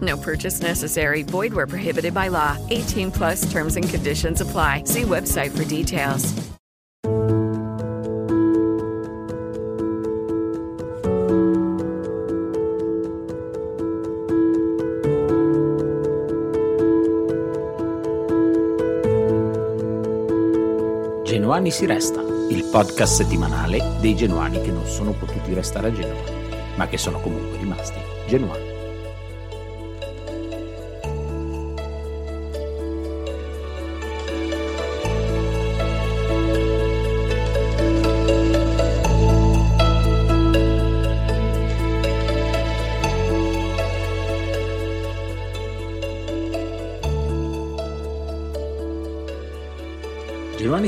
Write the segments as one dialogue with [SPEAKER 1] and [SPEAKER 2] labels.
[SPEAKER 1] No purchase necessary. Void where prohibited by law. 18 plus terms and conditions apply. See website for details.
[SPEAKER 2] Genuani si resta, il podcast settimanale dei genuani che non sono potuti restare a Genova, ma che sono comunque rimasti genuani.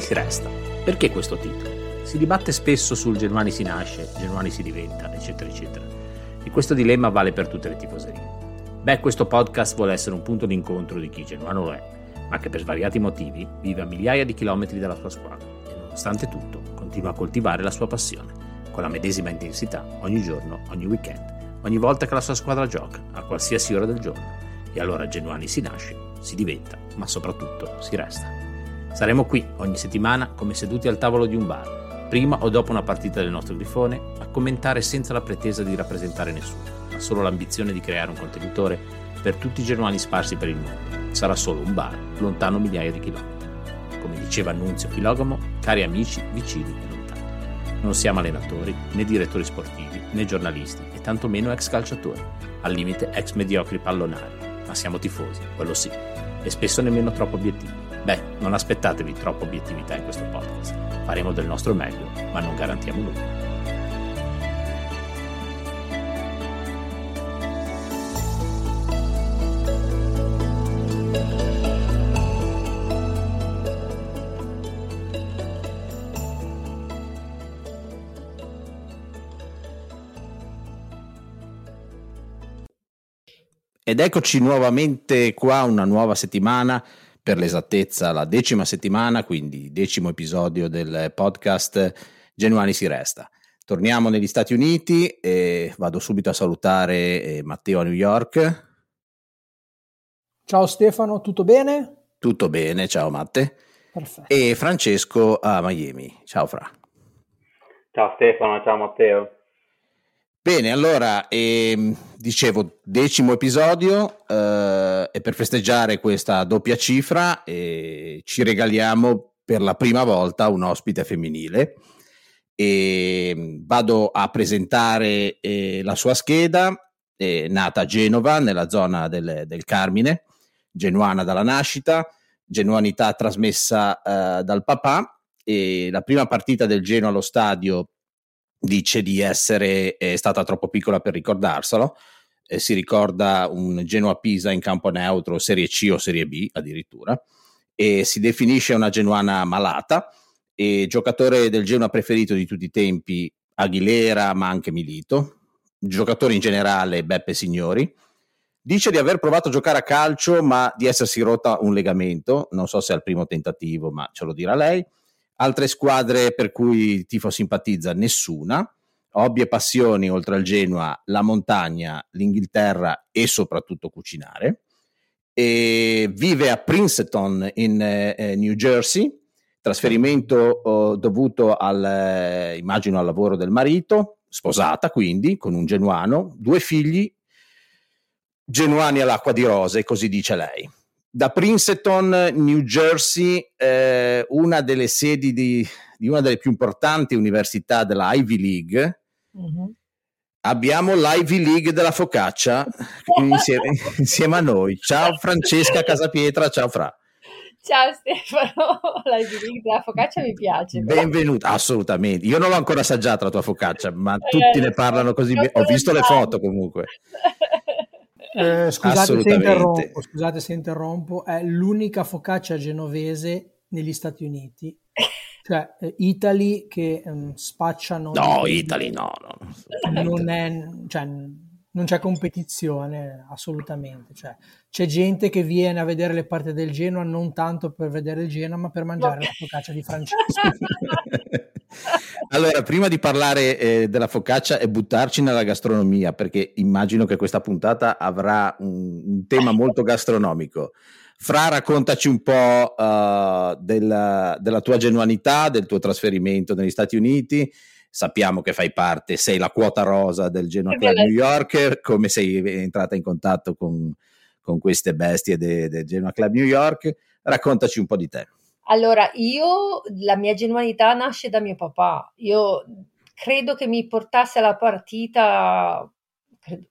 [SPEAKER 2] Si resta. Perché questo titolo? Si dibatte spesso sul Genuani si nasce, Genuani si diventa, eccetera, eccetera. E questo dilemma vale per tutte le tifoserie. Beh, questo podcast vuole essere un punto d'incontro di chi genuano lo è, ma che per svariati motivi vive a migliaia di chilometri dalla sua squadra e nonostante tutto continua a coltivare la sua passione, con la medesima intensità, ogni giorno, ogni weekend, ogni volta che la sua squadra gioca, a qualsiasi ora del giorno. E allora Genuani si nasce, si diventa, ma soprattutto si resta. Saremo qui ogni settimana come seduti al tavolo di un bar, prima o dopo una partita del nostro grifone, a commentare senza la pretesa di rappresentare nessuno, ma solo l'ambizione di creare un contenitore per tutti i genuani sparsi per il mondo. Sarà solo un bar, lontano migliaia di chilometri. Come diceva Annunzio Filogamo, cari amici, vicini e lontani. Non siamo allenatori, né direttori sportivi, né giornalisti, e tantomeno ex calciatori, al limite ex mediocri pallonari, ma siamo tifosi, quello sì, e spesso nemmeno troppo obiettivi. Beh, non aspettatevi troppa obiettività in questo podcast. Faremo del nostro meglio, ma non garantiamo nulla. Ed eccoci nuovamente qua, una nuova settimana per l'esattezza la decima settimana, quindi decimo episodio del podcast Genuani si resta. Torniamo negli Stati Uniti e vado subito a salutare eh, Matteo a New York.
[SPEAKER 3] Ciao Stefano, tutto bene?
[SPEAKER 2] Tutto bene, ciao Matte.
[SPEAKER 3] Perfetto.
[SPEAKER 2] E Francesco a Miami. Ciao Fra.
[SPEAKER 4] Ciao Stefano, ciao Matteo.
[SPEAKER 2] Bene, allora, ehm, dicevo, decimo episodio eh, e per festeggiare questa doppia cifra eh, ci regaliamo per la prima volta un ospite femminile. E ehm, vado a presentare eh, la sua scheda, nata a Genova, nella zona del, del, Carmine, genuana dalla nascita, genuanità trasmessa eh, dal papà. E la prima partita del Genoa allo stadio dice di essere stata troppo piccola per ricordarselo. Eh, si ricorda un Genoa-Pisa in campo neutro, Serie C o Serie B addirittura, e si definisce una genuana malata e giocatore del Genoa preferito di tutti i tempi Aguilera, ma anche Milito, giocatore in generale Beppe Signori. Dice di aver provato a giocare a calcio, ma di essersi rotta un legamento, non so se al primo tentativo, ma ce lo dirà lei Altre squadre per cui tifo simpatizza? Nessuna. Hobby e passioni, oltre al Genoa, la montagna, l'Inghilterra e soprattutto cucinare. E vive a Princeton in eh, New Jersey, trasferimento oh, dovuto al, eh, immagino, al lavoro del marito, sposata quindi, con un genuano, due figli, genuani all'acqua di rose, così dice lei. Da Princeton, New Jersey, eh, una delle sedi di, di, una delle più importanti università della Ivy League. Mm-hmm. Abbiamo l'Ivy League della focaccia insieme, insieme, a noi. Ciao Francesca Casapietra, ciao Fra.
[SPEAKER 5] Ciao Stefano, l'Ivy League della focaccia mi piace.
[SPEAKER 2] Benvenuta, assolutamente. Io non l'ho ancora assaggiata la tua focaccia, ma eh, tutti ne parlano così. Ho visto le foto comunque.
[SPEAKER 3] Eh, scusate, se interrompo, scusate se interrompo, è l'unica focaccia genovese negli Stati Uniti. Cioè, eh, Italy che um, spacciano...
[SPEAKER 2] No, Italy no,
[SPEAKER 3] no. Non, è, cioè, non c'è competizione assolutamente. Cioè, c'è gente che viene a vedere le parti del Genoa non tanto per vedere il Genoa, ma per mangiare okay. la focaccia di Francesco.
[SPEAKER 2] allora, prima di parlare eh, della focaccia e buttarci nella gastronomia, perché immagino che questa puntata avrà un, un tema molto gastronomico. Fra, raccontaci un po' uh, della, della tua genuanità, del tuo trasferimento negli Stati Uniti sappiamo che fai parte, sei la quota rosa del Genoa Club New York, come sei entrata in contatto con, con queste bestie del de Genoa Club New York, raccontaci un po' di te.
[SPEAKER 5] Allora, io, la mia genuinità nasce da mio papà, io credo che mi portasse alla partita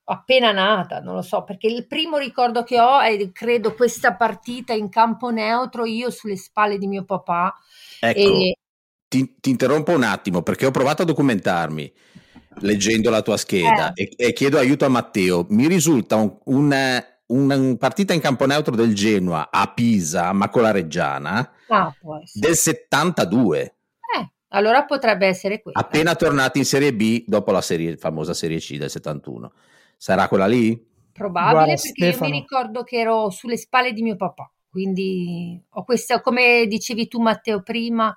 [SPEAKER 5] appena nata, non lo so, perché il primo ricordo che ho è, credo, questa partita in campo neutro, io sulle spalle di mio papà.
[SPEAKER 2] Ecco, e, ti, ti, interrompo un attimo perché ho provato a documentarmi leggendo la tua scheda eh. e, e, chiedo aiuto a Matteo. Mi risulta un, una, una, partita in campo neutro del Genoa a Pisa, ma con la Reggiana, ah, del 72.
[SPEAKER 5] Eh, allora potrebbe essere quella.
[SPEAKER 2] Appena tornati in Serie B dopo la serie, famosa Serie C del 71. Sarà quella lì?
[SPEAKER 5] Probabile Guarda, perché Stefano. io mi ricordo che ero sulle spalle di mio papà. Quindi ho questa, come dicevi tu Matteo prima,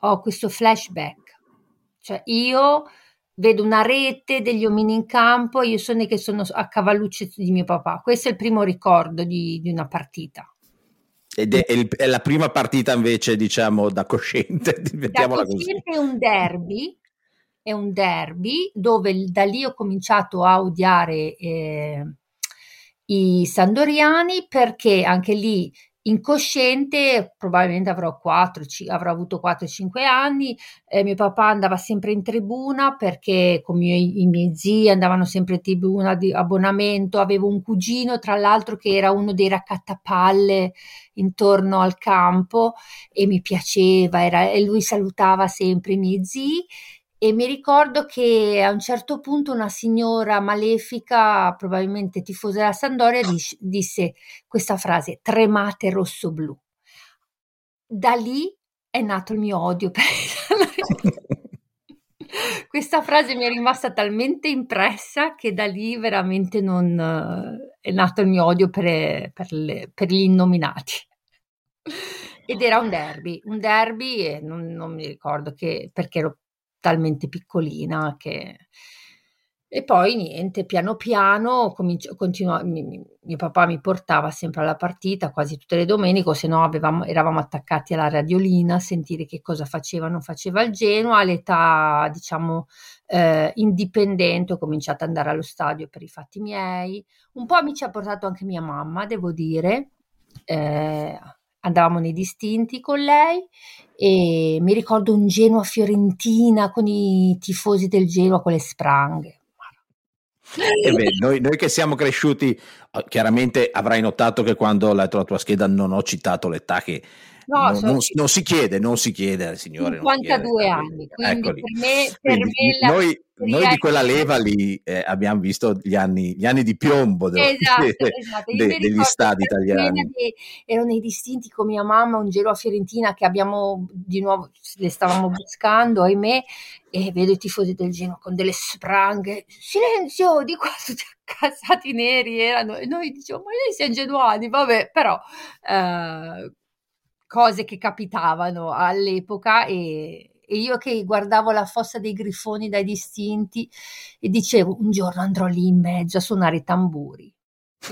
[SPEAKER 5] ho questo flashback. Cioè io vedo una rete degli omini in campo, io sono che sono a cavalluccio di mio papà. Questo è il primo ricordo di, di una partita.
[SPEAKER 2] Ed è, è, la prima partita invece, diciamo, da cosciente.
[SPEAKER 5] Da cosciente è un derby, è un derby dove da lì ho cominciato a odiare eh, i sandoriani perché anche lì incosciente, probabilmente avrò, 4, c- avrò avuto 4-5 anni, eh, mio papà andava sempre in tribuna perché con i, i miei zii andavano sempre in tribuna di abbonamento, avevo un cugino tra l'altro che era uno dei raccattapalle intorno al campo e mi piaceva era, e lui salutava sempre i miei zii e mi ricordo che a un certo punto una signora malefica, probabilmente tifosa della Sandoria, disse questa frase, tremate rosso-blu. Da lì è nato il mio odio per Questa frase mi è rimasta talmente impressa che da lì veramente non è nato il mio odio per, per, le, per gli innominati. Ed era un derby, un derby e non, non mi ricordo che, perché ero talmente piccolina che... E poi niente, piano piano cominci- continua- mi, mi, mio papà mi portava sempre alla partita quasi tutte le domeniche, se no avevamo, eravamo attaccati alla radiolina a sentire che cosa faceva non faceva il Genoa. All'età, diciamo, eh, indipendente ho cominciato ad andare allo stadio per i fatti miei. Un po' mi ci ha portato anche mia mamma, devo dire. Eh, andavamo nei distinti con lei e mi ricordo un Genoa Fiorentina con i tifosi del Genoa con le spranghe.
[SPEAKER 2] Eh beh, noi, noi, che siamo cresciuti, chiaramente avrai notato che quando ho letto la tua scheda non ho citato l'età che No, non, non, non, si chiede, non si chiede, signore.
[SPEAKER 5] 52 anni, quindi
[SPEAKER 2] Eccoli. per me, per me noi, noi di quella leva lì eh, abbiamo visto gli anni, gli anni di piombo de, esatto, esatto. De, degli stati italiani.
[SPEAKER 5] Ero nei distinti con mia mamma, un giro a Fiorentina che abbiamo di nuovo, le stavamo buscando, ahimè, e vedo i tifosi del Genoa con delle spranghe, silenzio, di qua tutti accasati neri erano, e noi diciamo, ma noi siamo genuani, vabbè, però... Eh, cose che capitavano all'epoca e, e io che guardavo la fossa dei grifoni dai distinti e dicevo un giorno andrò lì in mezzo a suonare i tamburi.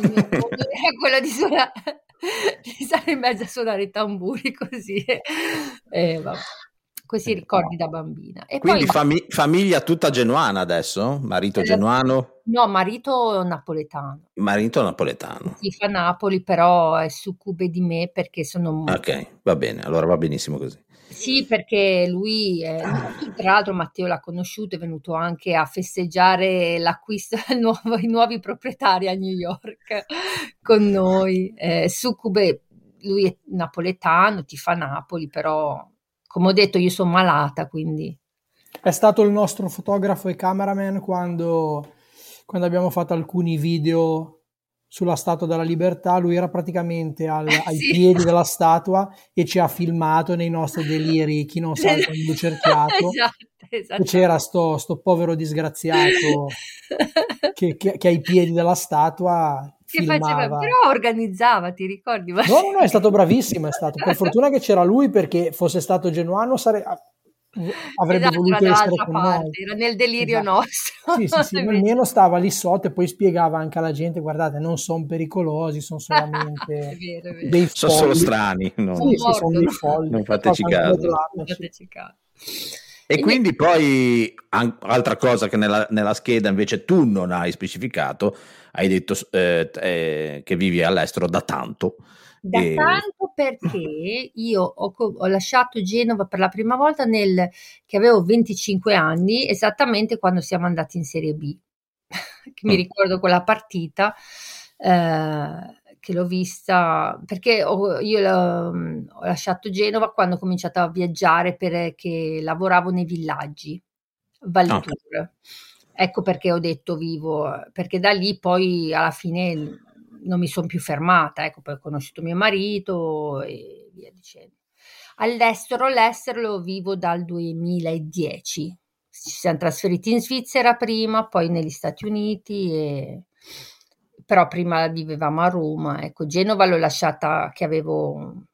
[SPEAKER 5] Il mio è quello di, suonare, di stare in mezzo a suonare i tamburi così. E vabbè questi ricordi da bambina.
[SPEAKER 2] E Quindi poi, fami- famiglia tutta genuana adesso? Marito genuano?
[SPEAKER 5] No, marito napoletano.
[SPEAKER 2] Marito napoletano.
[SPEAKER 5] Si fa Napoli, però è succube di me perché sono...
[SPEAKER 2] Ok, va bene, allora va benissimo così.
[SPEAKER 5] Sì, perché lui, eh, tra l'altro Matteo l'ha conosciuto, è venuto anche a festeggiare l'acquisto del nuovo, i nuovi proprietari a New York con noi. Eh, Succube, lui è napoletano, ti fa Napoli, però come ho detto io sono malata, quindi...
[SPEAKER 3] È stato il nostro fotografo e cameraman quando, quando abbiamo fatto alcuni video sulla Statua della Libertà, lui era praticamente al, ai sì. piedi della statua e ci ha filmato nei nostri deliri chi non salta in lucerchiato. esatto, esatto. C'era sto, sto povero disgraziato che, che, che, ai piedi della statua che faceva,
[SPEAKER 5] però organizzava, ti ricordi?
[SPEAKER 3] No, no, no, è stato bravissimo, è stato. Per fortuna che c'era lui perché fosse stato genuano sare- avrebbe esatto, voluto essere con
[SPEAKER 5] parte,
[SPEAKER 3] noi.
[SPEAKER 5] Era nel delirio esatto. nostro.
[SPEAKER 3] Sì, sì, sì, almeno stava lì sotto e poi spiegava anche alla gente, guardate, non sono pericolosi, sono solamente
[SPEAKER 5] è vero, è vero.
[SPEAKER 3] dei
[SPEAKER 2] Sono solo strani. No.
[SPEAKER 3] Sì, sì, sono dei folli.
[SPEAKER 2] Non fateci caso. Non fateci caso. E quindi poi, an- altra cosa che nella, nella, scheda invece tu non hai specificato, hai detto eh, eh, che vivi all'estero da tanto.
[SPEAKER 5] Da e... tanto perché io ho, ho, lasciato Genova per la prima volta nel che avevo 25 anni, esattamente quando siamo andati in Serie B. che mi mm. ricordo quella partita eh, che l'ho vista perché ho, io l'ho, ho lasciato Genova quando ho cominciato a viaggiare perché lavoravo nei villaggi, Valtour. Okay. Ecco perché ho detto vivo, perché da lì poi alla fine non mi sono più fermata, ecco, poi ho conosciuto mio marito e via dicendo. All'estero, all'estero lo vivo dal 2010. Ci siamo trasferiti in Svizzera prima, poi negli Stati Uniti, e... però prima vivevamo a Roma. Ecco, Genova l'ho lasciata che avevo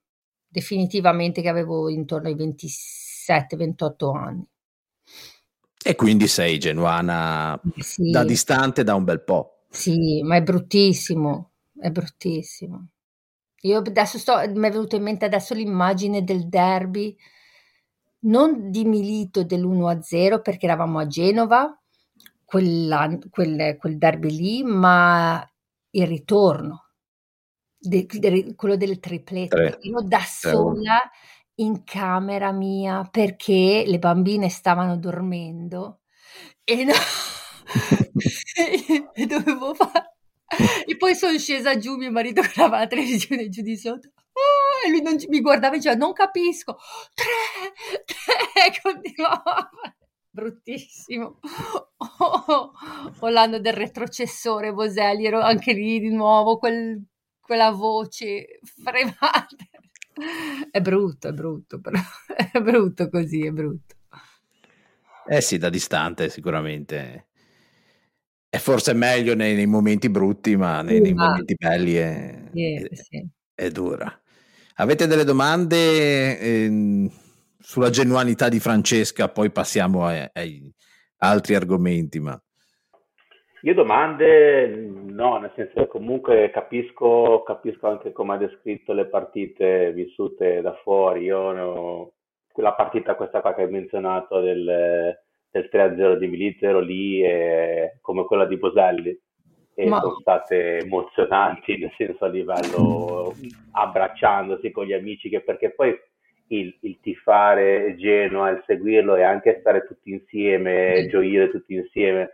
[SPEAKER 5] definitivamente che avevo intorno ai 27-28 anni.
[SPEAKER 2] E quindi sei genuana sì. da distante da un bel po'.
[SPEAKER 5] Sì, ma è bruttissimo è bruttissimo. Io adesso sto, mi è venuta in mente adesso l'immagine del derby, non di Milito dell'1-0 perché eravamo a Genova, quella, quel, quel derby lì, ma il ritorno, de, de, quello delle triplette. Io da sola in camera mia perché le bambine stavano dormendo e, no, e dovevo fare e poi sono scesa giù, mio marito guardava la televisione giù di sotto. Oh, e lui non, mi guardava e diceva: Non capisco. Tre, tre, continuava. Bruttissimo. Oh, oh, l'anno del retrocessore, Boselli, ero anche lì di nuovo, quel, quella voce fremata. È brutto, è brutto, però è brutto così, è brutto.
[SPEAKER 2] Eh sì, da distante sicuramente è forse meglio nei, nei momenti brutti, ma nei, nei momenti belli è,
[SPEAKER 5] sì, è, sì.
[SPEAKER 2] è, dura. Avete delle domande eh, sulla genuanità di Francesca? Poi passiamo ai, ai altri argomenti. Ma...
[SPEAKER 4] Io domande no, nel senso che comunque capisco, capisco anche come ha descritto le partite vissute da fuori. Io no, quella partita, questa qua che hai menzionato del del 3-0 di Milizzo ero lì e, come quella di Boselli e Ma... sono state emozionanti nel senso a livello abbracciandosi con gli amici che perché poi il, il tifare Genoa, il seguirlo e anche stare tutti insieme, gioire tutti insieme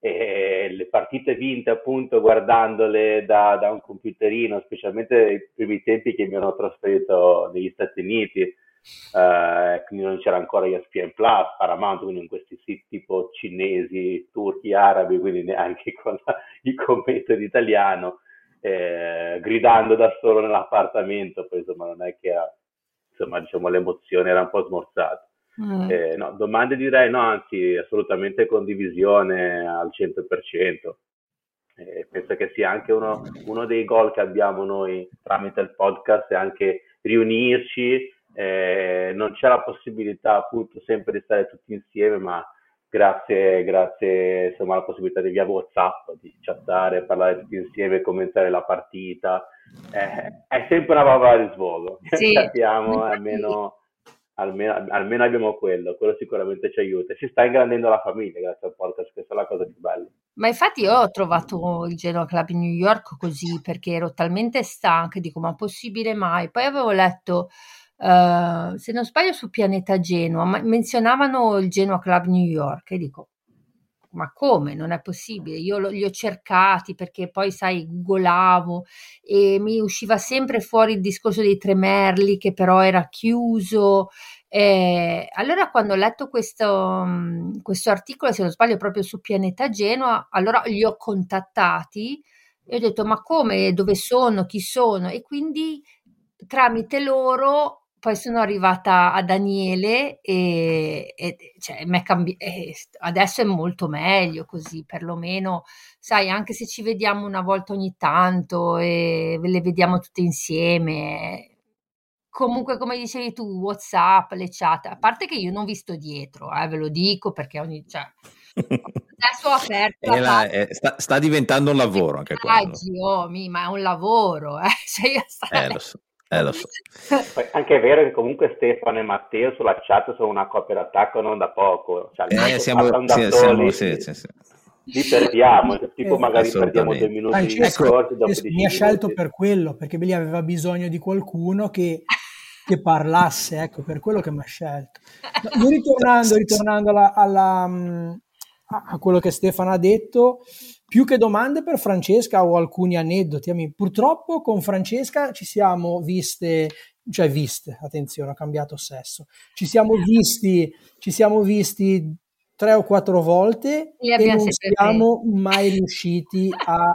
[SPEAKER 4] e le partite vinte appunto guardandole da, da un computerino, specialmente nei primi tempi che mi hanno trasferito negli Stati Uniti eh, quindi non c'era ancora ESPN Plus, Paramount, quindi in questi siti tipo cinesi, turchi, arabi, quindi neanche con la, il commento in italiano, eh, gridando da solo nell'appartamento, poi insomma non è che era, insomma diciamo l'emozione era un po' smorzata. Mm. Eh, no, domande direi no, anzi assolutamente condivisione al 100%. Eh, penso che sia anche uno, uno dei gol che abbiamo noi tramite il podcast, è anche riunirci eh, non c'è la possibilità appunto sempre di stare tutti insieme, ma grazie, grazie insomma, alla possibilità di via WhatsApp di chattare, parlare tutti insieme, commentare la partita, eh, è sempre una valvola di sfogo. Sì. Sappiamo almeno almeno, almeno abbiamo quello, quello sicuramente ci aiuta. Si sta ingrandendo la famiglia grazie al podcast, questa è la cosa più bella.
[SPEAKER 5] Ma infatti io ho trovato il Genoa Club in New York così perché ero talmente stanca, dico ma possibile mai? Poi avevo letto, uh, se non sbaglio, su Pianeta Genoa, ma menzionavano il Genoa Club New York e dico ma come? Non è possibile. Io li ho cercati perché poi, sai, googolavo e mi usciva sempre fuori il discorso dei tre merli che però era chiuso. Eh, allora, quando ho letto questo, mm, questo articolo, se non sbaglio, proprio su Pianeta Genoa, allora li ho contattati e ho detto: Ma come? Dove sono? Chi sono? E quindi tramite loro poi sono arrivata a Daniele e, e cioè, cambi- e adesso è molto meglio così, perlomeno, sai, anche se ci vediamo una volta ogni tanto e le vediamo tutte insieme. Comunque, come dicevi tu, WhatsApp, le chat, a parte che io non vi sto dietro, eh, ve lo dico perché ogni... Cioè, adesso ho aperto
[SPEAKER 2] la, è, sta, sta, diventando un lavoro anche quello.
[SPEAKER 5] Oh, mi, ma è un lavoro, eh. Cioè, io
[SPEAKER 2] eh, lo so. Eh, lo so.
[SPEAKER 4] Anche è vero che comunque Stefano e Matteo sulla chat sono una coppia d'attacco non da poco. Cioè,
[SPEAKER 2] eh, siamo, sì, siamo sì, sì, sì.
[SPEAKER 4] Li perdiamo, tipo magari perdiamo due minuti ah, di
[SPEAKER 3] ecco, Mi ha scelto per quello, perché lì aveva bisogno di qualcuno che, che parlasse, ecco, per quello che mi ha scelto. No, ritornando, ritornando alla, alla, mm, a quello che Stefano ha detto, più che domande per Francesca ho alcuni aneddoti. Purtroppo con Francesca ci siamo viste, cioè viste, attenzione, ho cambiato sesso. Ci siamo visti, ci siamo visti tre o quattro volte e non siamo mai riusciti a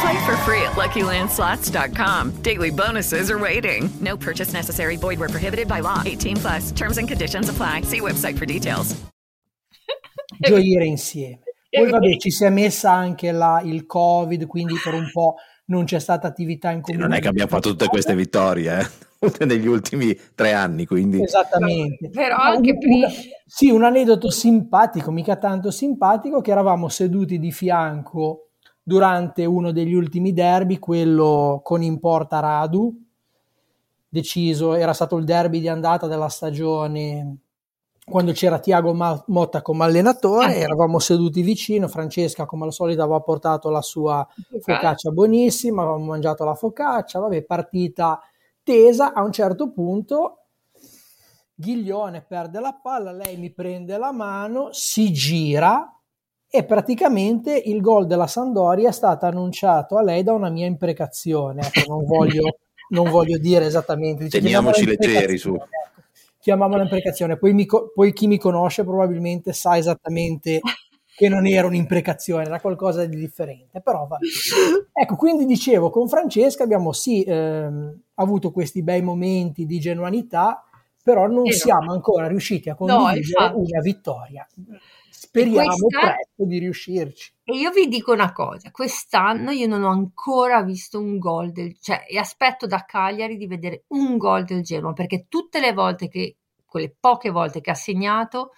[SPEAKER 1] Play for free at LuckyLandSlots.com. Daily bonuses are waiting. No purchase necessary. Void were prohibited by law. 18 plus. Terms and conditions apply. See website for details.
[SPEAKER 3] Gioire insieme. Poi vabbè, ci si è messa anche la, il Covid, quindi per un po' non c'è stata attività in comune.
[SPEAKER 2] Non è che abbiamo fatto tutte queste vittorie, eh? negli ultimi tre anni, quindi...
[SPEAKER 3] Esattamente.
[SPEAKER 5] Però anche prima...
[SPEAKER 3] Sì, un aneddoto simpatico, mica tanto simpatico, che eravamo seduti di fianco durante uno degli ultimi derby, quello con Importa Radu, deciso, era stato il derby di andata della stagione quando c'era Tiago Motta come allenatore, ah. eravamo seduti vicino, Francesca come al solito aveva portato la sua focaccia buonissima, avevamo mangiato la focaccia, vabbè, partita tesa, a un certo punto Ghiglione perde la palla, lei mi prende la mano, si gira e praticamente il gol della Sandoria è stato annunciato a lei da una mia imprecazione, ecco, non, voglio, non voglio dire esattamente.
[SPEAKER 2] Teniamoci leggeri su. Ecco
[SPEAKER 3] chiamiamola imprecazione. Poi, mi, poi, chi mi conosce probabilmente sa esattamente che non era un'imprecazione, era qualcosa di differente. Però va. Ecco, quindi dicevo, con Francesca abbiamo sì ehm, avuto questi bei momenti di genuinità, però non eh siamo ancora riusciti a condividere no, una vittoria. Speriamo presto di riuscirci.
[SPEAKER 5] E io vi dico una cosa, quest'anno io non ho ancora visto un gol del cioè e aspetto da Cagliari di vedere un gol del Genoa, perché tutte le volte che quelle poche volte che ha segnato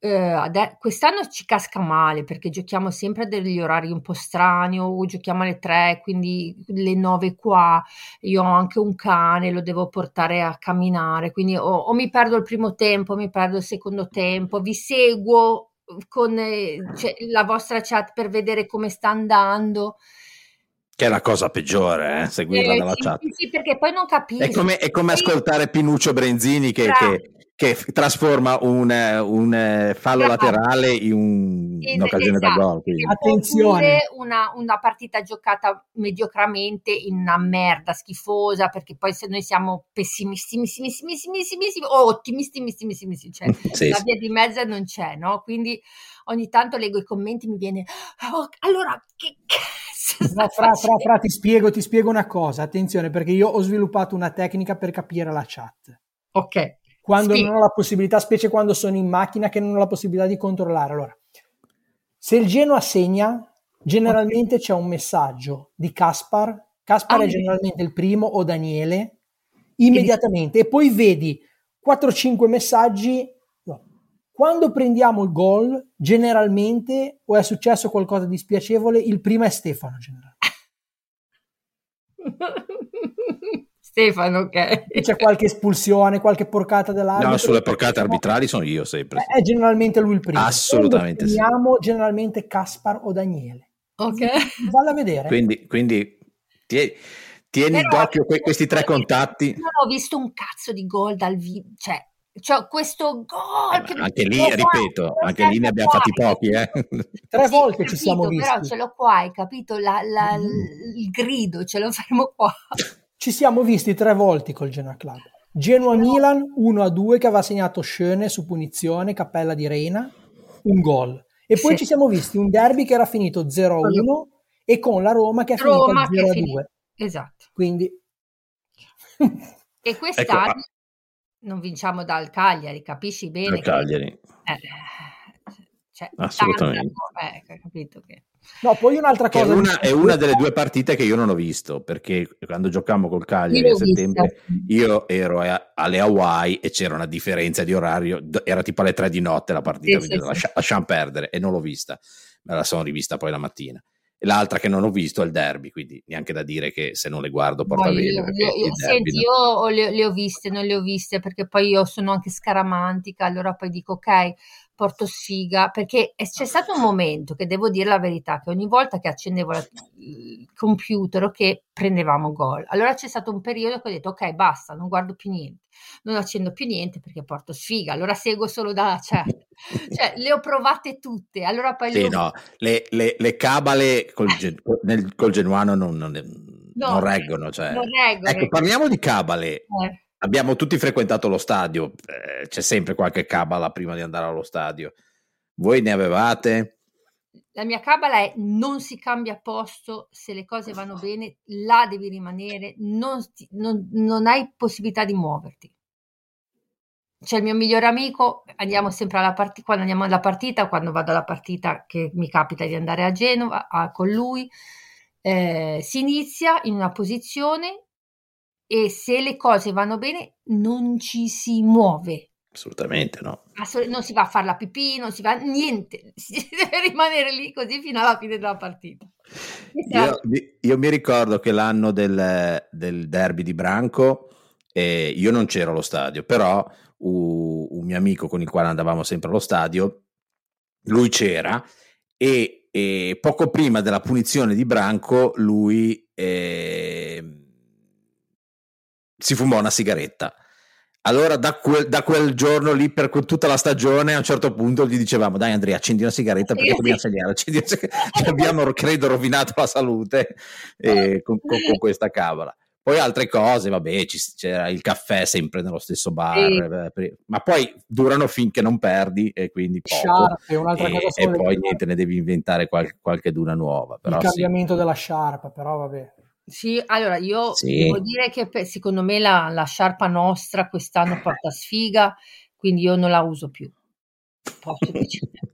[SPEAKER 5] eh, quest'anno ci casca male perché giochiamo sempre a degli orari un po' strani o giochiamo alle tre, quindi le nove qua. Io ho anche un cane, lo devo portare a camminare, quindi o, o mi perdo il primo tempo, o mi perdo il secondo tempo. Vi seguo con eh, cioè, la vostra chat per vedere come sta andando.
[SPEAKER 2] Che è la cosa peggiore, eh? seguirla
[SPEAKER 5] Eh,
[SPEAKER 2] dalla
[SPEAKER 5] sì,
[SPEAKER 2] chat.
[SPEAKER 5] sì, sì, perché poi non capisco.
[SPEAKER 2] È come, è come ascoltare Pinuccio Brenzini che, che- che trasforma un, un, eh, fallo
[SPEAKER 5] Bravo.
[SPEAKER 2] laterale in un-
[SPEAKER 5] Es-
[SPEAKER 2] un'occasione da
[SPEAKER 5] esatto,
[SPEAKER 2] gol. quindi.
[SPEAKER 3] Attenzione.
[SPEAKER 5] Una, una partita giocata mediocramente in una merda schifosa, perché poi se noi siamo pessimissimissimissimissimissimi o ottimistimissimissimi, cioè
[SPEAKER 2] Sì,
[SPEAKER 5] la
[SPEAKER 2] sì.
[SPEAKER 5] via di mezzo non c'è, no? Quindi ogni tanto leggo i commenti e mi viene, "Oh, allora che cazzo
[SPEAKER 3] No, fra, fra,
[SPEAKER 5] facendo?"
[SPEAKER 3] fra, ti spiego, ti spiego una cosa, attenzione, perché io ho sviluppato una tecnica per capire la chat.
[SPEAKER 5] Ok.
[SPEAKER 3] Quando
[SPEAKER 5] Spiega.
[SPEAKER 3] non ho la possibilità, specie quando sono in macchina, che non ho la possibilità di controllare. Allora, se il Genoa segna, generalmente c'è un messaggio di Caspar. Caspar
[SPEAKER 5] Ah,
[SPEAKER 3] è generalmente il primo o Daniele, immediatamente. E poi vedi 4-5 messaggi. Quando prendiamo il gol, generalmente, o è successo qualcosa di spiacevole, il primo è Stefano. generalmente.
[SPEAKER 5] Stefano, ok.
[SPEAKER 3] E c'è qualche espulsione, qualche porcata dell'arbitro.
[SPEAKER 2] No, sulle porcate arbitrali sono io sempre.
[SPEAKER 3] È generalmente lui il primo.
[SPEAKER 2] Assolutamente sì.
[SPEAKER 3] Generalmente Caspar o Daniele.
[SPEAKER 5] Ok.
[SPEAKER 3] Valla a vedere.
[SPEAKER 2] Quindi, quindi tie- tieni
[SPEAKER 5] Però-
[SPEAKER 2] d'occhio que- questi tre contatti.
[SPEAKER 5] Non ho visto un cazzo di gol dal vivo, cioè, cioè questo gol che
[SPEAKER 2] Anche lì,
[SPEAKER 5] qua,
[SPEAKER 2] ripeto, anche lì ne abbiamo
[SPEAKER 5] qua.
[SPEAKER 2] fatti pochi. Eh.
[SPEAKER 3] Tre
[SPEAKER 5] Sì,
[SPEAKER 3] volte ci
[SPEAKER 5] capito,
[SPEAKER 3] siamo visti.
[SPEAKER 5] Però ce l'ho qua, hai capito? La- la- il grido, ce lo fermo qua.
[SPEAKER 3] Ci siamo visti tre volte col Genoa Club. Genoa-Milan 1-2 che aveva segnato Schöne su punizione, cappella di Reina, un gol. E poi
[SPEAKER 5] Sì.
[SPEAKER 3] ci siamo visti un derby che era finito 0-1 e con la Roma che è finita
[SPEAKER 5] è
[SPEAKER 3] 0-2.
[SPEAKER 5] finita. Esatto.
[SPEAKER 3] Quindi
[SPEAKER 5] E quest'anno
[SPEAKER 2] Ecco.
[SPEAKER 5] Non vinciamo dal Cagliari, capisci bene?
[SPEAKER 2] Al
[SPEAKER 5] che-
[SPEAKER 2] Cagliari.
[SPEAKER 5] eh, cioè,
[SPEAKER 2] Assolutamente.
[SPEAKER 5] tanta- eh, che...
[SPEAKER 3] No, poi un'altra
[SPEAKER 2] Che è
[SPEAKER 3] cosa.
[SPEAKER 2] una, è una delle due partite che io non ho visto perché quando giocammo col Cagliari
[SPEAKER 5] Io
[SPEAKER 2] a
[SPEAKER 5] vista.
[SPEAKER 2] settembre io ero a- alle Hawaii e c'era una differenza di orario, era tipo alle tre di notte la partita,
[SPEAKER 5] Sì,
[SPEAKER 2] quindi
[SPEAKER 5] sì,
[SPEAKER 2] lascia- lasciamo perdere e non l'ho vista, me la sono rivista poi la mattina. E l'altra che non ho visto è il derby, quindi neanche da dire che se non le guardo porta
[SPEAKER 5] Poi
[SPEAKER 2] bene.
[SPEAKER 5] io- io-
[SPEAKER 2] il
[SPEAKER 5] io-
[SPEAKER 2] derby
[SPEAKER 5] senti,
[SPEAKER 2] no.
[SPEAKER 5] io le, le ho viste, non le ho viste perché poi io sono anche scaramantica, allora poi dico ok, porto sfiga, perché c'è stato un momento che devo dire la verità, che ogni volta che accendevo la- il computer o che prendevamo gol, allora c'è stato un periodo che ho detto ok, basta, non guardo più niente, non accendo più niente perché porto sfiga, allora seguo solo dalla chat, cioè le ho provate tutte, allora poi le
[SPEAKER 2] Sì, no, le, le- le cabale col, nel- col genuano non, non-
[SPEAKER 5] No,
[SPEAKER 2] non reggono. Cioè.
[SPEAKER 5] non reggono.
[SPEAKER 2] Ecco, parliamo di cabale.
[SPEAKER 5] Eh.
[SPEAKER 2] Abbiamo tutti frequentato lo stadio, eh, c'è sempre qualche cabala prima di andare allo stadio. Voi ne avevate?
[SPEAKER 5] La mia cabala è non si cambia posto, se le cose vanno bene, là devi rimanere, non, non- non hai possibilità di muoverti. C'è il mio migliore amico, andiamo sempre alla partita, quando andiamo alla partita, quando vado alla partita che mi capita di andare a Genova a- con lui, eh, si inizia in una posizione e se le cose vanno bene non ci si muove.
[SPEAKER 2] Assolutamente no.
[SPEAKER 5] Assolut- non si va a fare la pipì, non si va niente, si deve rimanere lì così fino alla fine della partita.
[SPEAKER 2] Io, mi- io mi ricordo che l'anno del, del derby di Branco, eh, io non c'ero allo stadio, però u- un mio amico con il quale andavamo sempre allo stadio, lui c'era e, e poco prima della punizione di Branco lui eh, si fumò una sigaretta. Allora da quel, da quel giorno lì per tutta la stagione a un certo punto gli dicevamo dai Andrea accendi una sigaretta perché dobbiamo segnare, accendi una sigaretta." Ci abbiamo credo rovinato la salute eh, con, con- con questa cavola. Poi altre cose, vabbè, c'era il caffè sempre nello stesso bar,
[SPEAKER 5] Sì.
[SPEAKER 2] eh, ma poi durano finché non perdi e quindi poco.
[SPEAKER 3] Sciarpe,
[SPEAKER 2] E, e poi niente, ne devi inventare qual- qualche duna nuova.
[SPEAKER 3] il
[SPEAKER 2] Però sì.
[SPEAKER 3] cambiamento della sciarpa, però vabbè.
[SPEAKER 5] Sì, allora io
[SPEAKER 2] Sì.
[SPEAKER 5] devo dire che per- secondo me la, la sciarpa nostra quest'anno porta sfiga, quindi io non la uso più.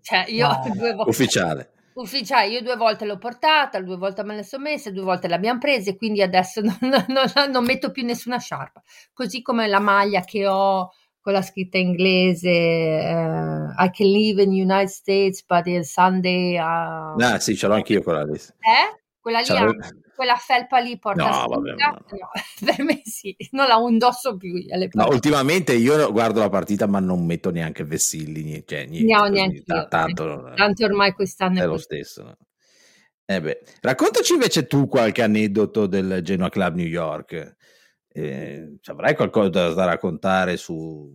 [SPEAKER 5] Cioè, io
[SPEAKER 3] No,
[SPEAKER 5] due volte,
[SPEAKER 2] Ufficiale.
[SPEAKER 5] ufficiale, io due volte l'ho portata, due volte me la sono messa, due volte l'abbiamo presa e quindi adesso non, non- non metto più nessuna sciarpa. Così come la maglia che ho con la scritta inglese eh, I can live in United States but il Sunday uh,
[SPEAKER 2] Ah, sì, ce l'ho anch'io quella lì.
[SPEAKER 5] eh? Quella lì quella felpa lì porta
[SPEAKER 2] No, vabbè, no.
[SPEAKER 5] No, per me sì, non la indosso più alle
[SPEAKER 2] No, ultimamente io guardo la partita ma non metto neanche vessilli, niente, cioè, niente,
[SPEAKER 5] No, neanche io.
[SPEAKER 2] tanto
[SPEAKER 5] Tanto ormai quest'anno
[SPEAKER 2] è
[SPEAKER 5] è
[SPEAKER 2] lo stesso. Eh beh, raccontaci invece tu qualche aneddoto del Genoa Club New York. Eh, avrai qualcosa da raccontare su,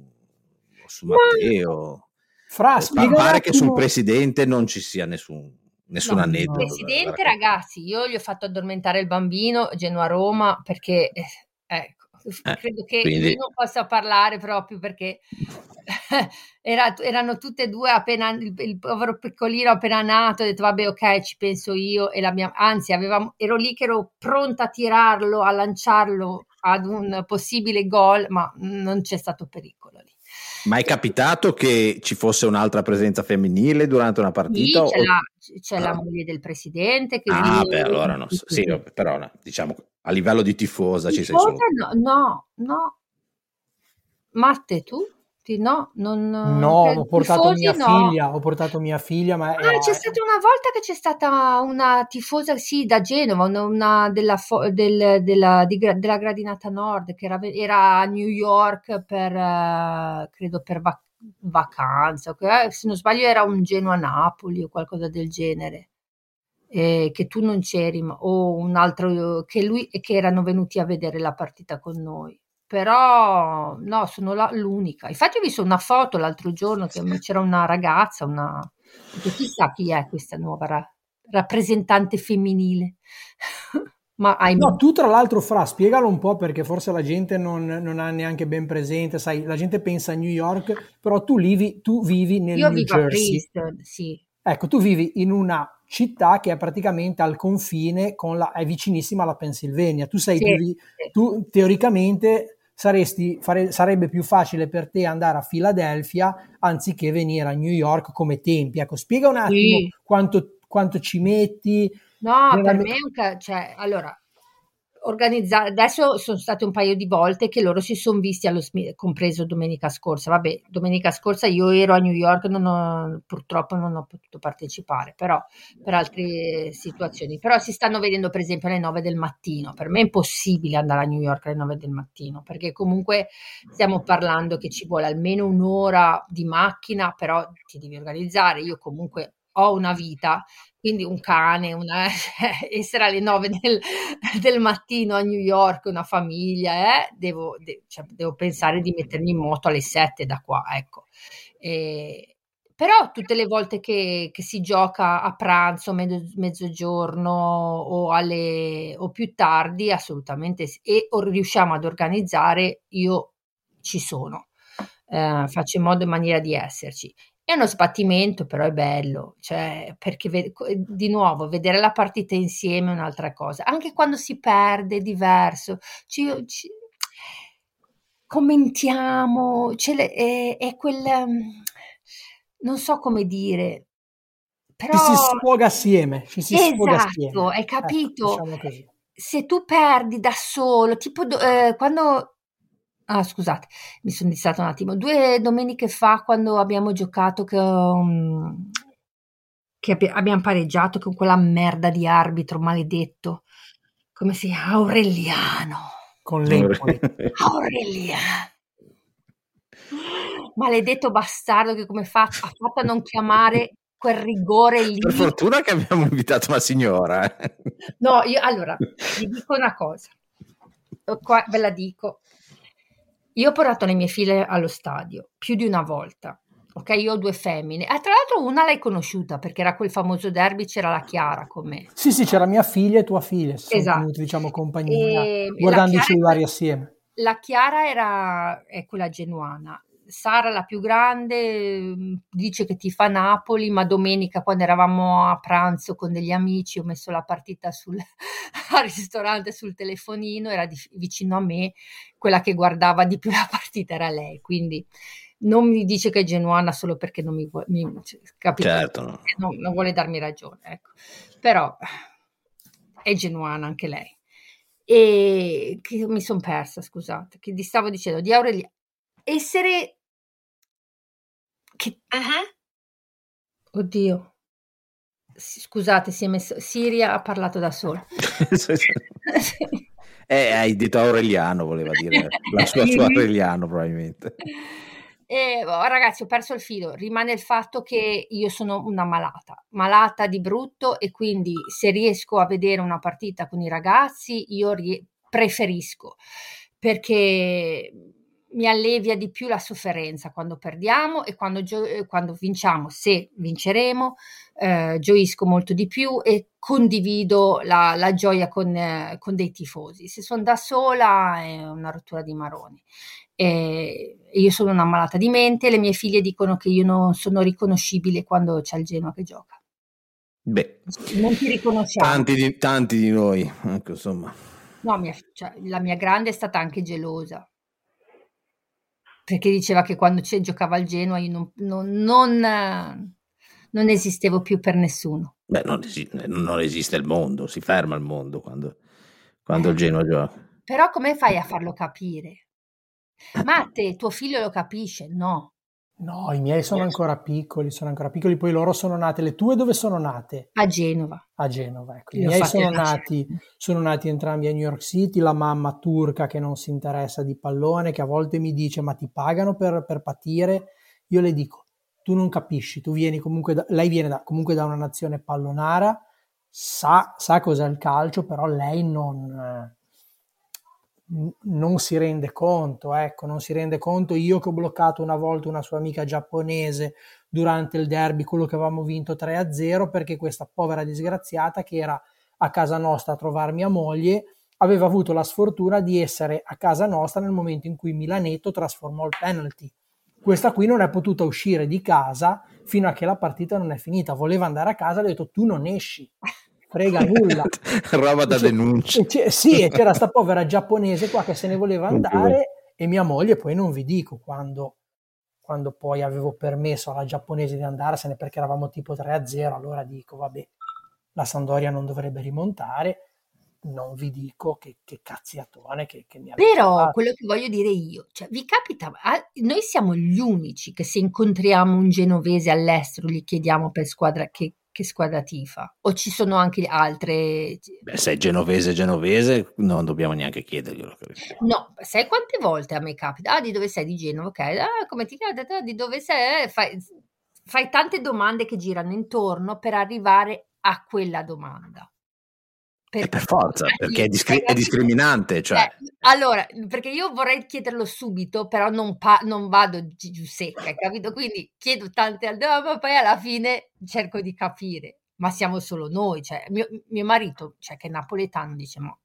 [SPEAKER 2] su Matteo?
[SPEAKER 3] Fra,
[SPEAKER 2] eh, pare che sul presidente non ci sia nessun, nessun
[SPEAKER 5] No,
[SPEAKER 2] aneddoto.
[SPEAKER 5] presidente, ragazzi, io gli ho fatto addormentare il bambino Genoa-Roma perché, eh, ecco,
[SPEAKER 2] Eh,
[SPEAKER 5] credo che
[SPEAKER 2] quindi-
[SPEAKER 5] lui non possa parlare proprio perché era- erano tutte e due appena, il, il povero piccolino appena nato, ho detto vabbè ok ci penso io e l'abbiamo, anzi avevamo, ero lì che ero pronta a tirarlo, a lanciarlo ad un possibile gol, ma non c'è stato pericolo lì.
[SPEAKER 2] Ma è capitato che ci fosse un'altra presenza femminile durante una partita?
[SPEAKER 5] c'è,
[SPEAKER 2] o-
[SPEAKER 5] la, c'è la
[SPEAKER 2] Ah.
[SPEAKER 5] moglie del presidente che
[SPEAKER 2] Ah, beh, allora non so. Sì, però diciamo a livello di tifosa ci sei
[SPEAKER 5] Tifosa
[SPEAKER 2] solo.
[SPEAKER 5] No, no, no. Matte, tu? Ti- No, non...
[SPEAKER 3] No,
[SPEAKER 5] per-
[SPEAKER 3] ho portato
[SPEAKER 5] tifosi
[SPEAKER 3] mia
[SPEAKER 5] no.
[SPEAKER 3] figlia, ho portato mia figlia, ma
[SPEAKER 5] Ah,
[SPEAKER 3] era-
[SPEAKER 5] c'è stata una volta che c'è stata una tifosa, sì, da Genova, una, una della, del- della, di della Gradinata Nord, che era, era a New York per, eh, credo, per vac- vacanza. che- se non sbaglio era un Genoa-Napoli o qualcosa del genere. eh, che tu non c'eri, ma- o un altro che lui e che erano venuti a vedere la partita con noi. Però no, sono la- l'unica. Infatti ho visto una foto l'altro giorno che c'era una ragazza, una chissà chi è questa nuova ra- rappresentante femminile. Ma
[SPEAKER 3] No, tu tra l'altro Fra, spiegalo un po' perché forse la gente non, non ha neanche ben presente, sai, la gente pensa a New York, però tu, livi- tu vivi nel
[SPEAKER 5] io
[SPEAKER 3] New
[SPEAKER 5] vivo a
[SPEAKER 3] Jersey.
[SPEAKER 5] Princeton, sì.
[SPEAKER 3] Ecco, tu vivi in una città che è praticamente al confine con la, è vicinissima alla Pennsylvania. Tu sei
[SPEAKER 5] Sì,
[SPEAKER 3] vi-
[SPEAKER 5] sì.
[SPEAKER 3] tu teoricamente saresti, fare- sarebbe più facile per te andare a Filadelfia anziché venire a New York come tempi. Ecco, spiega un attimo
[SPEAKER 5] Sì.
[SPEAKER 3] quanto, quanto ci metti.
[SPEAKER 5] No, per me è un ca- cioè, allora, organizzare, adesso sono state un paio di volte che loro si sono visti allo compreso domenica scorsa. Vabbè, domenica scorsa io ero a New York, non ho- purtroppo non ho potuto partecipare, però per altre situazioni. Però si stanno vedendo per esempio alle 9 del mattino. Per me è impossibile andare a New York alle 9 del mattino, perché comunque stiamo parlando che ci vuole almeno un'ora di macchina, però ti devi organizzare. Io comunque ho una vita, quindi un cane, una, essere alle 9 del, del mattino a New York, una famiglia, eh, devo, de- cioè, devo pensare di mettermi in moto alle 7 da qua, ecco. E- però tutte le volte che, che si gioca a pranzo, mezzo- mezzogiorno o, alle, o più tardi, assolutamente. E o riusciamo ad organizzare, io ci sono, Eh, faccio in modo e maniera di esserci. È uno sbattimento, però è bello, cioè, perché ve- di nuovo vedere la partita insieme è un'altra cosa. Anche quando si perde è diverso. Ci- ci- commentiamo, le- è, è quel, um, non so come dire, però
[SPEAKER 3] Ci si sfoga assieme, ci si sfoga assieme.
[SPEAKER 5] esatto, hai
[SPEAKER 3] Ecco,
[SPEAKER 5] capito?
[SPEAKER 3] diciamo così.
[SPEAKER 5] Se tu perdi da solo, tipo eh, quando Ah, scusate, mi sono distratta un attimo. Due domeniche fa, quando abbiamo giocato, che, um, che abbi- abbiamo pareggiato con quella merda di arbitro maledetto, come si chiama? Aureliano.
[SPEAKER 3] Con l'Empoli.
[SPEAKER 5] Aureliano. Maledetto bastardo che come fa, ha fatto a non chiamare quel rigore lì.
[SPEAKER 2] Per fortuna che abbiamo invitato una signora. eh.
[SPEAKER 5] No, io allora vi dico una cosa, qua ve la dico. Io ho portato le mie figlie allo stadio più di una volta. Ok, io ho due femmine. Ah, tra l'altro una l'hai conosciuta perché era quel famoso derby, c'era la Chiara con me.
[SPEAKER 3] Sì, sì, c'era mia figlia e tua figlia, si sono
[SPEAKER 5] Esatto.
[SPEAKER 3] tenuti, diciamo, compagnia,
[SPEAKER 5] E
[SPEAKER 3] guardando i cellulari assieme.
[SPEAKER 5] La Chiara era, è quella genuana. Sara, la più grande, mh, dice che tifa Napoli, ma domenica quando eravamo a pranzo con degli amici ho messo la partita sul, al ristorante sul telefonino, era di- vicino a me, quella che guardava di più la partita era lei, quindi non mi dice che è genuana solo perché non mi, vuole- mi cioè, capito?
[SPEAKER 2] Certo, no.
[SPEAKER 5] non, non vuole darmi ragione, ecco. Però è genuana anche lei. E che mi sono persa, scusate, che ti stavo dicendo di Aurelia. Essere che Oddio. S- Scusate, si è messo Siria ha parlato da sola.
[SPEAKER 2] Eh, hai detto Aureliano, voleva dire la sua, sua Aureliano probabilmente.
[SPEAKER 5] E, oh, ragazzi, ho perso il filo. Rimane il fatto che io sono una malata, malata di brutto e quindi se riesco a vedere una partita con i ragazzi, io rie- preferisco perché mi allevia di più la sofferenza quando perdiamo e quando, gio- quando vinciamo, se vinceremo, eh, gioisco molto di più e condivido la, la gioia con, eh, con, dei tifosi. Se sono da sola è una rottura di maroni. E io sono una malata di mente le mie figlie dicono che io non sono riconoscibile quando c'è il Genoa che gioca.
[SPEAKER 2] Beh,
[SPEAKER 5] non ti riconosciamo.
[SPEAKER 2] Tanti di, tanti di noi, ecco, insomma.
[SPEAKER 5] No, mia, cioè, la mia grande è stata anche gelosa perché diceva che quando giocava al Genoa io non, non, non, non, esistevo più per nessuno.
[SPEAKER 2] Beh, non esiste, non esiste il mondo, si ferma il mondo quando, quando il Genoa gioca.
[SPEAKER 5] Però come fai a farlo capire? Ma te, tuo figlio lo capisce? No.
[SPEAKER 3] No, i miei sono ancora piccoli, sono ancora piccoli, poi loro sono nate, le tue dove sono nate?
[SPEAKER 5] A Genova.
[SPEAKER 3] A Genova, ecco. I miei sono nati, sono nati entrambi a New York City, la mamma turca che non si interessa di pallone, che a volte mi dice ma ti pagano per, per patire? Io le dico, tu non capisci, tu vieni comunque da, lei viene da, comunque da una nazione pallonara, sa, sa cos'è il calcio, però lei non non si rende conto, ecco, non si rende conto. Io che ho bloccato una volta una sua amica giapponese durante il derby, quello che avevamo vinto 3-0, perché questa povera disgraziata che era a casa nostra a trovare mia moglie aveva avuto la sfortuna di essere a casa nostra nel momento in cui Milanetto trasformò il penalty. Questa qui non è potuta uscire di casa fino a che la partita non è finita. Voleva andare a casa, ha detto tu non esci frega nulla.
[SPEAKER 2] Roba da denuncia.
[SPEAKER 3] sì, e c'era sta povera giapponese qua che se ne voleva andare e mia moglie poi non vi dico quando, quando poi avevo permesso alla giapponese di andarsene perché eravamo tipo 3-0, allora dico vabbè, la Sandoria non dovrebbe rimontare, non vi dico che, che cazziatone che, che mi ha
[SPEAKER 5] Però fatto. quello che voglio dire io, cioè, vi capita, noi siamo gli unici che se incontriamo un genovese all'estero gli chiediamo per squadra che, che squadra tifa? O ci sono anche altre?
[SPEAKER 2] Beh, se è genovese genovese non dobbiamo neanche chiederglielo.
[SPEAKER 5] No, sai quante volte a me capita? Ah, di dove sei? Di Genova, ok. Ah, come ti chiama? Di dove sei? Eh, fai, fai tante domande che girano intorno per arrivare a quella domanda.
[SPEAKER 2] Per, per forza, perché è, discri- è discriminante. Cioè.
[SPEAKER 5] Eh, allora, perché io vorrei chiederlo subito, però non, pa- non vado giù secca, capito? Quindi chiedo tante altre, ma poi alla fine cerco di capire. Ma siamo solo noi, cioè mio, mio marito, cioè che è napoletano, dice, ma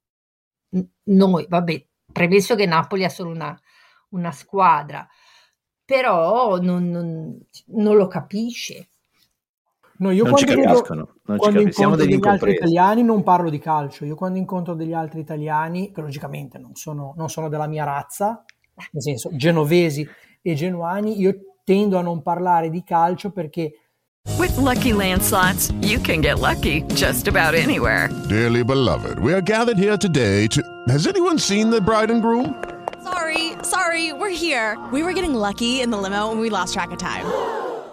[SPEAKER 5] noi, vabbè, premesso che Napoli ha solo una, una squadra, però non, non, non lo capisce
[SPEAKER 3] No, io
[SPEAKER 2] non
[SPEAKER 3] quando,
[SPEAKER 2] ci capiscono, non
[SPEAKER 3] quando
[SPEAKER 2] ci capiscono.
[SPEAKER 3] incontro degli altri italiani non parlo di calcio, io quando incontro degli altri italiani, che logicamente non sono, non sono della mia razza, nel senso genovesi e genuani, io tendo a non parlare di calcio perché
[SPEAKER 1] With lucky landslots, you can get lucky just about anywhere.
[SPEAKER 6] Dearly beloved, we are gathered here today to. Has anyone seen the bride and groom?
[SPEAKER 7] Sorry, sorry, we're here. We were getting lucky in the limo and we lost track of time.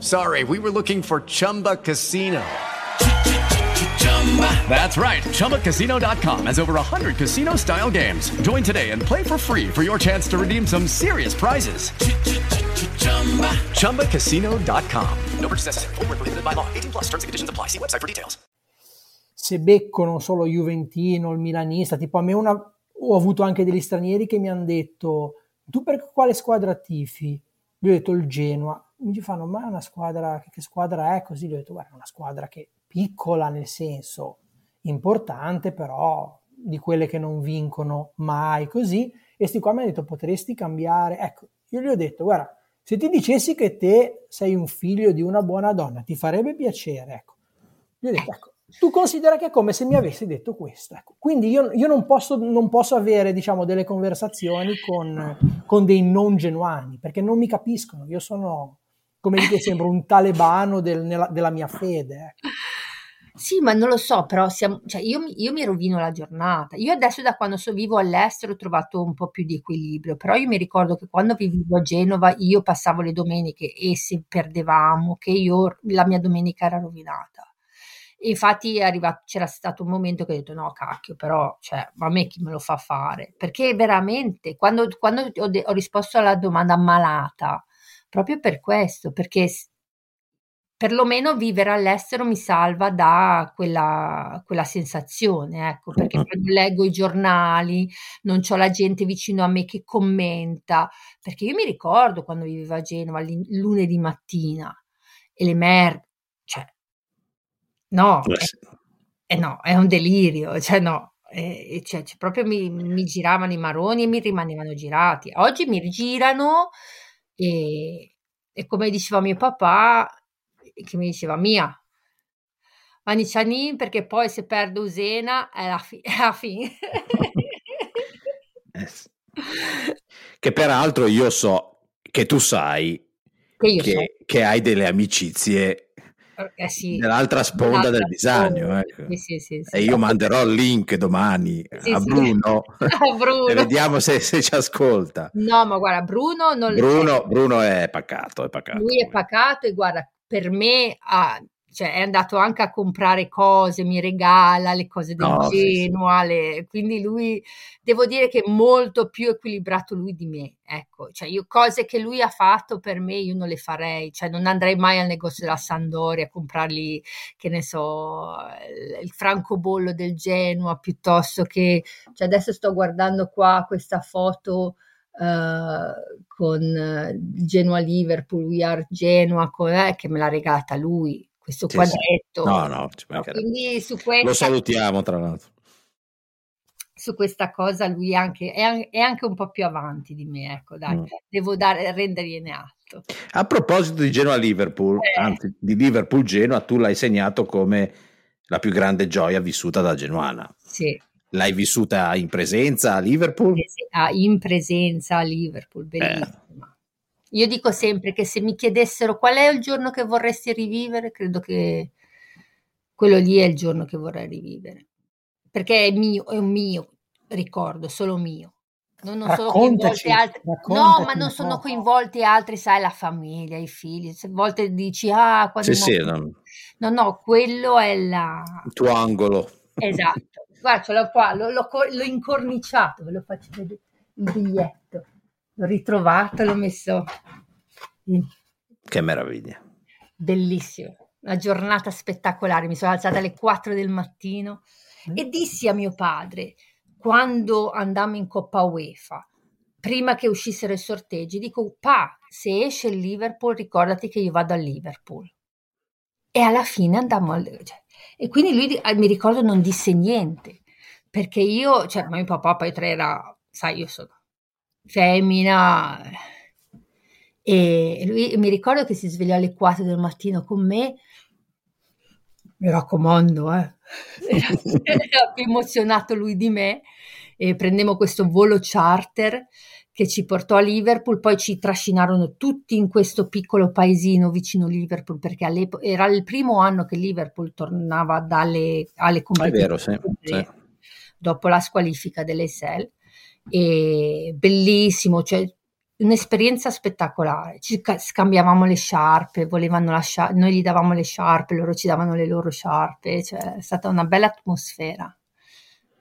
[SPEAKER 8] Sorry, we were looking for Chumba Casino. That's right. ChumbaCasino.com has over 100 casino style games. Join today and play for free for your chance to redeem some serious prizes. ChumbaCasino.com. No purchase necessary. By law. 18 plus terms and conditions apply. See website for details.
[SPEAKER 3] Se beccono solo Juventino, il milanista, tipo a me una, ho avuto anche degli stranieri che mi hanno detto tu per quale squadra tifi? Gli ho detto il Genoa mi fanno ma è una squadra che, squadra è così gli ho detto guarda è una squadra che piccola nel senso importante però di quelle che non vincono mai così e sti qua mi hanno detto potresti cambiare ecco io gli ho detto guarda se ti dicessi che te sei un figlio di una buona donna ti farebbe piacere ecco gli ho detto ecco tu considera che è come se mi avessi detto questo. Ecco. Quindi io, io non, posso, non, posso, avere diciamo, delle conversazioni con, con, dei non genuani, perché non mi capiscono. Io sono, come dico sempre, un talebano del- nella- della mia fede. ecco.
[SPEAKER 5] Sì, ma non lo so, però siamo, cioè io, io mi rovino la giornata. Io adesso da quando so, vivo all'estero ho trovato un po' più di equilibrio, però io mi ricordo che quando vivevo a Genova io passavo le domeniche e se perdevamo, che io la mia domenica era rovinata. E infatti arrivato, c'era stato un momento che ho detto no, cacchio, però cioè, ma a me chi me lo fa fare? Perché veramente, quando, quando ho, de- ho risposto alla domanda malata, proprio per questo, perché perlomeno vivere all'estero mi salva da quella, quella sensazione, ecco, perché quando leggo i giornali non c'ho la gente vicino a me che commenta, perché io mi ricordo quando vivevo a Genova lunedì mattina e le mer, cioè, no,
[SPEAKER 2] Eh
[SPEAKER 5] è, eh no, è un delirio, cioè no, eh, cioè, cioè, proprio mi, mi giravano i maroni e mi rimanevano girati. Oggi mi rigirano e, e come diceva mio papà, che mi diceva Mia, Anni Cianin, perché poi se perdo Usena è la, fi- è la fine.
[SPEAKER 2] Eh. Che peraltro io so che tu sai
[SPEAKER 5] Che io so.
[SPEAKER 2] che, che hai delle amicizie
[SPEAKER 5] Eh sì,
[SPEAKER 2] nell'altra sponda del Bisagno. ecco.
[SPEAKER 5] sì, sì.
[SPEAKER 2] E io manderò il link domani a. Bruno
[SPEAKER 5] A Bruno.
[SPEAKER 2] e vediamo se, se ci ascolta.
[SPEAKER 5] No, ma guarda, Bruno non
[SPEAKER 2] Bruno, Bruno è pacato, è pacato.
[SPEAKER 5] Lui è pacato e guarda, per me ha- cioè, è andato anche a comprare cose, mi regala le cose del
[SPEAKER 2] No, sì, sì.
[SPEAKER 5] Genoa, le- quindi lui, devo dire che è molto più equilibrato lui di me, ecco, cioè io cose che lui ha fatto per me io non le farei, cioè non andrei mai al negozio della Sandoria a comprargli, che ne so, il- francobollo del Genoa piuttosto che, cioè adesso sto guardando qua questa foto eh, con Genoa Liverpool, We Are Genoa, con- eh, che me l'ha regalata lui, questo
[SPEAKER 2] Sì, sì.
[SPEAKER 5] quadretto.
[SPEAKER 2] No, no, mancherebbe.
[SPEAKER 5] Quindi su
[SPEAKER 2] Lo
[SPEAKER 5] questa,
[SPEAKER 2] salutiamo tra l'altro.
[SPEAKER 5] su questa cosa lui è anche, è, è anche un po' più avanti di me, ecco, dai,
[SPEAKER 2] Mm.
[SPEAKER 5] devo dare, rendergliene atto.
[SPEAKER 2] A proposito di Genoa-Liverpool,
[SPEAKER 5] Eh.
[SPEAKER 2] anzi di Liverpool-Genoa, tu l'hai segnato come la più grande gioia vissuta da genuana.
[SPEAKER 5] Sì,
[SPEAKER 2] L'hai vissuta in presenza a Liverpool?
[SPEAKER 5] ah, in presenza a Liverpool, bellissima. Io dico sempre che se mi chiedessero qual è il giorno che vorresti rivivere, credo che quello lì è il giorno che vorrei rivivere, perché è mio, è un mio ricordo, solo mio. Non, non sono
[SPEAKER 3] Raccontaci,
[SPEAKER 5] coinvolte altre, no, ma non sono coinvolti altri, sai, la famiglia, i figli. Se a volte dici, ah, quando
[SPEAKER 2] Sì, sì, no,
[SPEAKER 5] no, no, quello è la,
[SPEAKER 2] il tuo angolo.
[SPEAKER 5] Esatto, guarda, ce l'ho qua, l'ho, l'ho l'ho incorniciato, ve lo faccio vedere il biglietto. L'ho ritrovato, l'ho messo in-
[SPEAKER 2] Che meraviglia.
[SPEAKER 5] bellissimo. Una giornata spettacolare. Mi sono alzata alle 4 del mattino e dissi a mio padre, quando andammo in Coppa UEFA, prima che uscissero i sorteggi, dico, pa, se esce il Liverpool, ricordati che io vado al Liverpool. E alla fine andammo al... cioè, e quindi lui, ah, mi ricordo, non disse niente, perché io, cioè, ma mio papà poi tra era, sai, io sono femmina, e lui, mi ricordo che si svegliò alle 4 del mattino con me, mi raccomando, eh. Era, era più emozionato lui di me, e prendemmo questo volo charter che ci portò a Liverpool, poi ci trascinarono tutti in questo piccolo paesino vicino Liverpool, perché era il primo anno che Liverpool tornava dalle, alle
[SPEAKER 2] Ma è vero, sì.
[SPEAKER 5] competizioni
[SPEAKER 2] sì.
[SPEAKER 5] dopo la squalifica dell'Eisel e bellissimo, cioè un'esperienza spettacolare. Ci ca- scambiavamo le sciarpe, volevano la scia- noi gli davamo le sciarpe, loro ci davano le loro sciarpe, cioè è stata una bella atmosfera.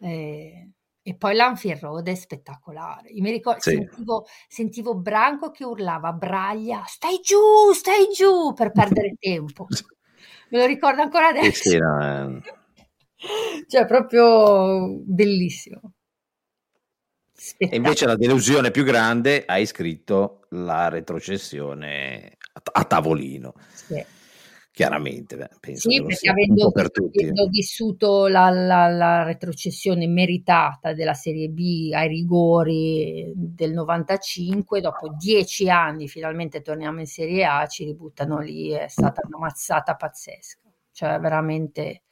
[SPEAKER 5] Eh, e poi l'Anfield Road è spettacolare. Io mi ricordo,
[SPEAKER 2] Sì.
[SPEAKER 5] sentivo, sentivo Branco che urlava Braglia, stai giù, stai giù per perdere tempo. Me lo ricordo ancora adesso.
[SPEAKER 2] sì, no, eh.
[SPEAKER 5] Cioè, proprio bellissimo.
[SPEAKER 2] E invece la delusione più grande hai scritto la retrocessione a, a tavolino.
[SPEAKER 5] Sì.
[SPEAKER 2] Chiaramente, beh, penso
[SPEAKER 5] Sì, perché avendo,
[SPEAKER 2] per
[SPEAKER 5] avendo vissuto la, la- la retrocessione meritata della Serie B ai rigori del 95, dopo dieci anni finalmente torniamo in Serie A, ci ributtano lì, è stata una mazzata pazzesca, cioè veramente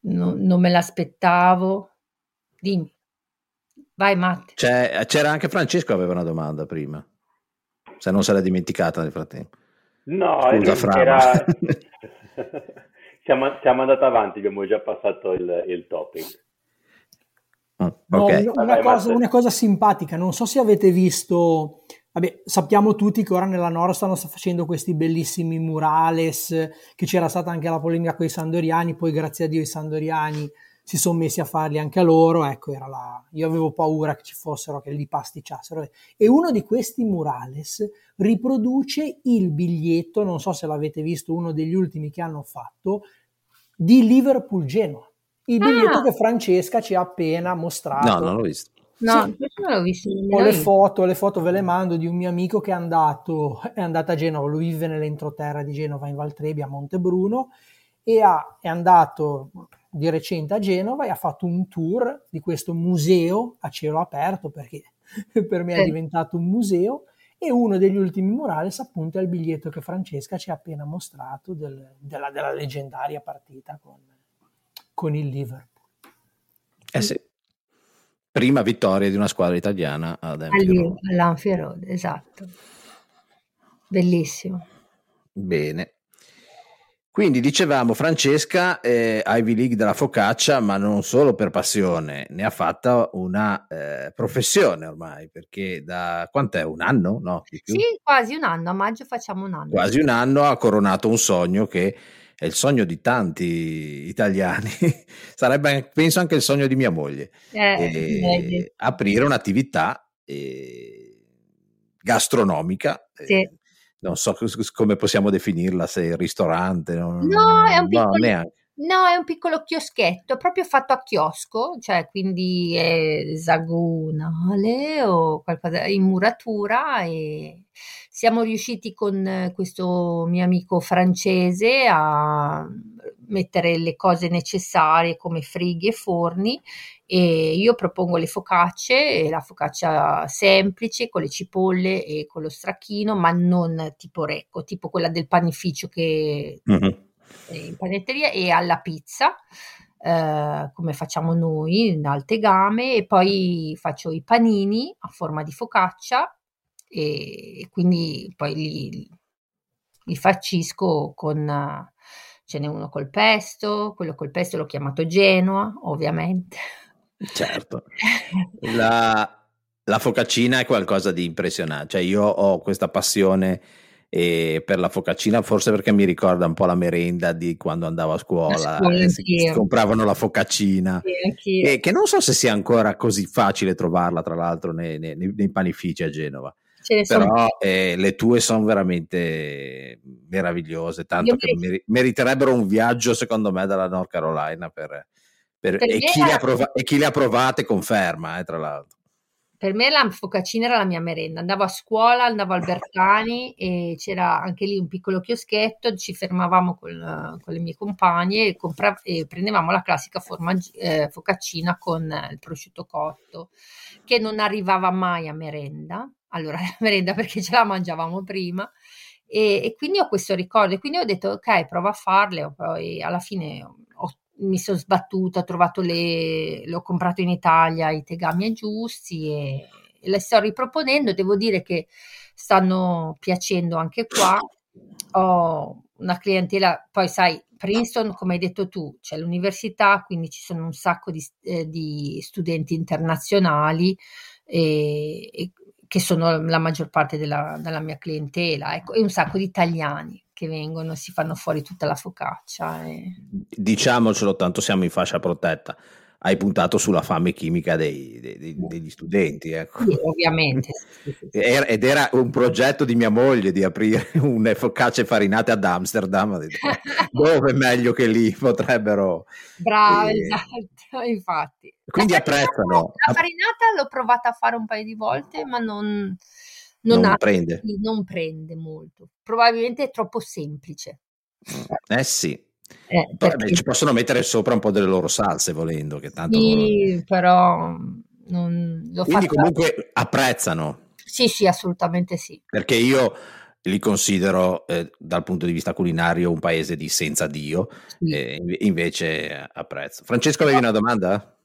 [SPEAKER 5] no- non me l'aspettavo. Dimmi, vai Matte.
[SPEAKER 2] C'è- c'era anche Francesco aveva una domanda prima, se non se l'è dimenticata nel frattempo.
[SPEAKER 4] No,
[SPEAKER 2] Scusa,
[SPEAKER 4] era... siamo, siamo andati avanti, abbiamo già passato il, il topic.
[SPEAKER 3] No,
[SPEAKER 2] Ok.
[SPEAKER 3] una, una
[SPEAKER 4] Vabbè,
[SPEAKER 3] cosa, una cosa simpatica, non so se avete visto, vabbè, sappiamo tutti che ora nella Nord stanno facendo questi bellissimi murales, che c'era stata anche la polemica con i sandoriani, poi grazie a Dio i sandoriani si sono messi a farli anche a loro, ecco, era la... io avevo paura che ci fossero, che li pasticciassero. E uno di questi murales riproduce il biglietto, non so se l'avete visto, uno degli ultimi che hanno fatto, di Liverpool Genoa. Il biglietto
[SPEAKER 5] Ah.
[SPEAKER 3] che Francesca ci ha appena mostrato.
[SPEAKER 2] No, non l'ho visto.
[SPEAKER 5] No,
[SPEAKER 3] Sì.
[SPEAKER 5] questo non l'ho visto
[SPEAKER 3] Ho le foto, le foto ve le mando di un mio amico che è andato, è andato a Genova, lui vive nell'entroterra di Genova in Valtrebbia a Montebruno e ha- è andato di recente a Genova e ha fatto un tour di questo museo a cielo aperto perché per me è diventato un museo e uno degli ultimi murales appunto è il biglietto che Francesca ci ha appena mostrato del- della, della leggendaria partita con, con il Liverpool.
[SPEAKER 2] Eh sì. Prima vittoria di una squadra italiana ad
[SPEAKER 5] all'Anfield Road, esatto. Bellissimo.
[SPEAKER 2] Bene. Quindi dicevamo Francesca, eh, Ivy League della focaccia, ma non solo per passione, ne ha fatta una eh, professione ormai, perché da quant'è? Un anno? No?
[SPEAKER 5] Sì, quasi un anno, a maggio facciamo un anno.
[SPEAKER 2] Quasi un anno ha coronato un sogno che è il sogno di tanti italiani, sarebbe penso anche il sogno di mia moglie,
[SPEAKER 5] Eh,
[SPEAKER 2] aprire un'attività eh, gastronomica. eh,
[SPEAKER 5] Sì.
[SPEAKER 2] Non so come possiamo definirla, se il ristorante, non-
[SPEAKER 5] No, è un
[SPEAKER 2] no,
[SPEAKER 5] piccolo,
[SPEAKER 2] neanche.
[SPEAKER 5] no, è un piccolo chioschetto, proprio fatto a chiosco, cioè quindi è esagonale o qualcosa in muratura e siamo riusciti con questo mio amico francese a mettere le cose necessarie come frighi e forni e io propongo le focacce, e la focaccia semplice con le cipolle e con lo stracchino, ma non tipo recco, tipo quella del panificio che
[SPEAKER 2] Mhm.
[SPEAKER 5] è in panetteria e alla pizza, eh, come facciamo noi in alte game, e poi faccio i panini a forma di focaccia e quindi poi li, li farcisco con... eh, Ce n'è uno col pesto, quello col pesto l'ho chiamato Genoa, ovviamente.
[SPEAKER 2] Certo. La, la focaccina è qualcosa di impressionante, cioè io ho questa passione eh, per la focaccina, forse perché mi ricorda un po' la merenda di quando andavo a scuola,
[SPEAKER 5] scuola,
[SPEAKER 2] eh, si, compravano la focaccina,
[SPEAKER 5] Sì,
[SPEAKER 2] e che non so se sia ancora così facile trovarla, tra l'altro, nei, nei- nei panifici a Genova.
[SPEAKER 5] Sono
[SPEAKER 2] Però eh, le tue sono veramente meravigliose, tanto
[SPEAKER 5] Io
[SPEAKER 2] che
[SPEAKER 5] mi-
[SPEAKER 2] meri- meriterebbero un viaggio, secondo me, dalla North Carolina per- per-
[SPEAKER 5] Per
[SPEAKER 2] e, chi le
[SPEAKER 5] era-
[SPEAKER 2] ha prova- e chi le ha provate conferma, eh, tra l'altro.
[SPEAKER 5] Per me la focaccina era la mia merenda. Andavo a scuola, andavo al Bertani e c'era anche lì un piccolo chioschetto, ci fermavamo con, con le mie compagne e, compra- e prendevamo la classica forma, eh, focaccina con il prosciutto cotto, che non arrivava mai a merenda. Allora, la merenda perché ce la mangiavamo prima. E, e quindi ho questo ricordo, e quindi ho detto ok, prova a farle, poi alla fine mi sono sbattuta, ho trovato le, l'ho comprato in Italia i tegami giusti e, le sto riproponendo, devo dire che stanno piacendo anche qua, ho una clientela, poi sai, Princeton, come hai detto tu, c'è l'università, quindi ci sono un sacco di, eh, di studenti internazionali e, e che sono la maggior parte della, della mia clientela, ecco, e un sacco di italiani che vengono, si fanno fuori tutta la focaccia. E...
[SPEAKER 2] Diciamocelo, tanto siamo in fascia protetta. Hai puntato sulla fame chimica dei- dei- dei- degli studenti, ecco.
[SPEAKER 5] Sì, ovviamente. sì, sì, sì.
[SPEAKER 2] Era- ed era un progetto di mia moglie di aprire un focacce farinate ad Amsterdam. Detto, dove meglio che lì potrebbero.
[SPEAKER 5] Brava,
[SPEAKER 2] Eh,
[SPEAKER 5] esatto, infatti.
[SPEAKER 2] Quindi apprezzano.
[SPEAKER 5] La farinata l'ho provata a fare un paio di volte, ma non,
[SPEAKER 2] Non
[SPEAKER 5] ha-
[SPEAKER 2] prende.
[SPEAKER 5] non prende molto. Probabilmente è troppo semplice.
[SPEAKER 2] Eh sì.
[SPEAKER 5] Eh, perché-
[SPEAKER 2] ci possono mettere sopra un po' delle loro salse volendo, che tanto
[SPEAKER 5] Sì, però non l'ho
[SPEAKER 2] Quindi
[SPEAKER 5] fatta-
[SPEAKER 2] comunque apprezzano,
[SPEAKER 5] Sì, sì, assolutamente sì.
[SPEAKER 2] perché io li considero eh, dal punto di vista culinario un paese di senza Dio,
[SPEAKER 5] Sì.
[SPEAKER 2] e inve- invece apprezzo. Francesco, avevi una domanda?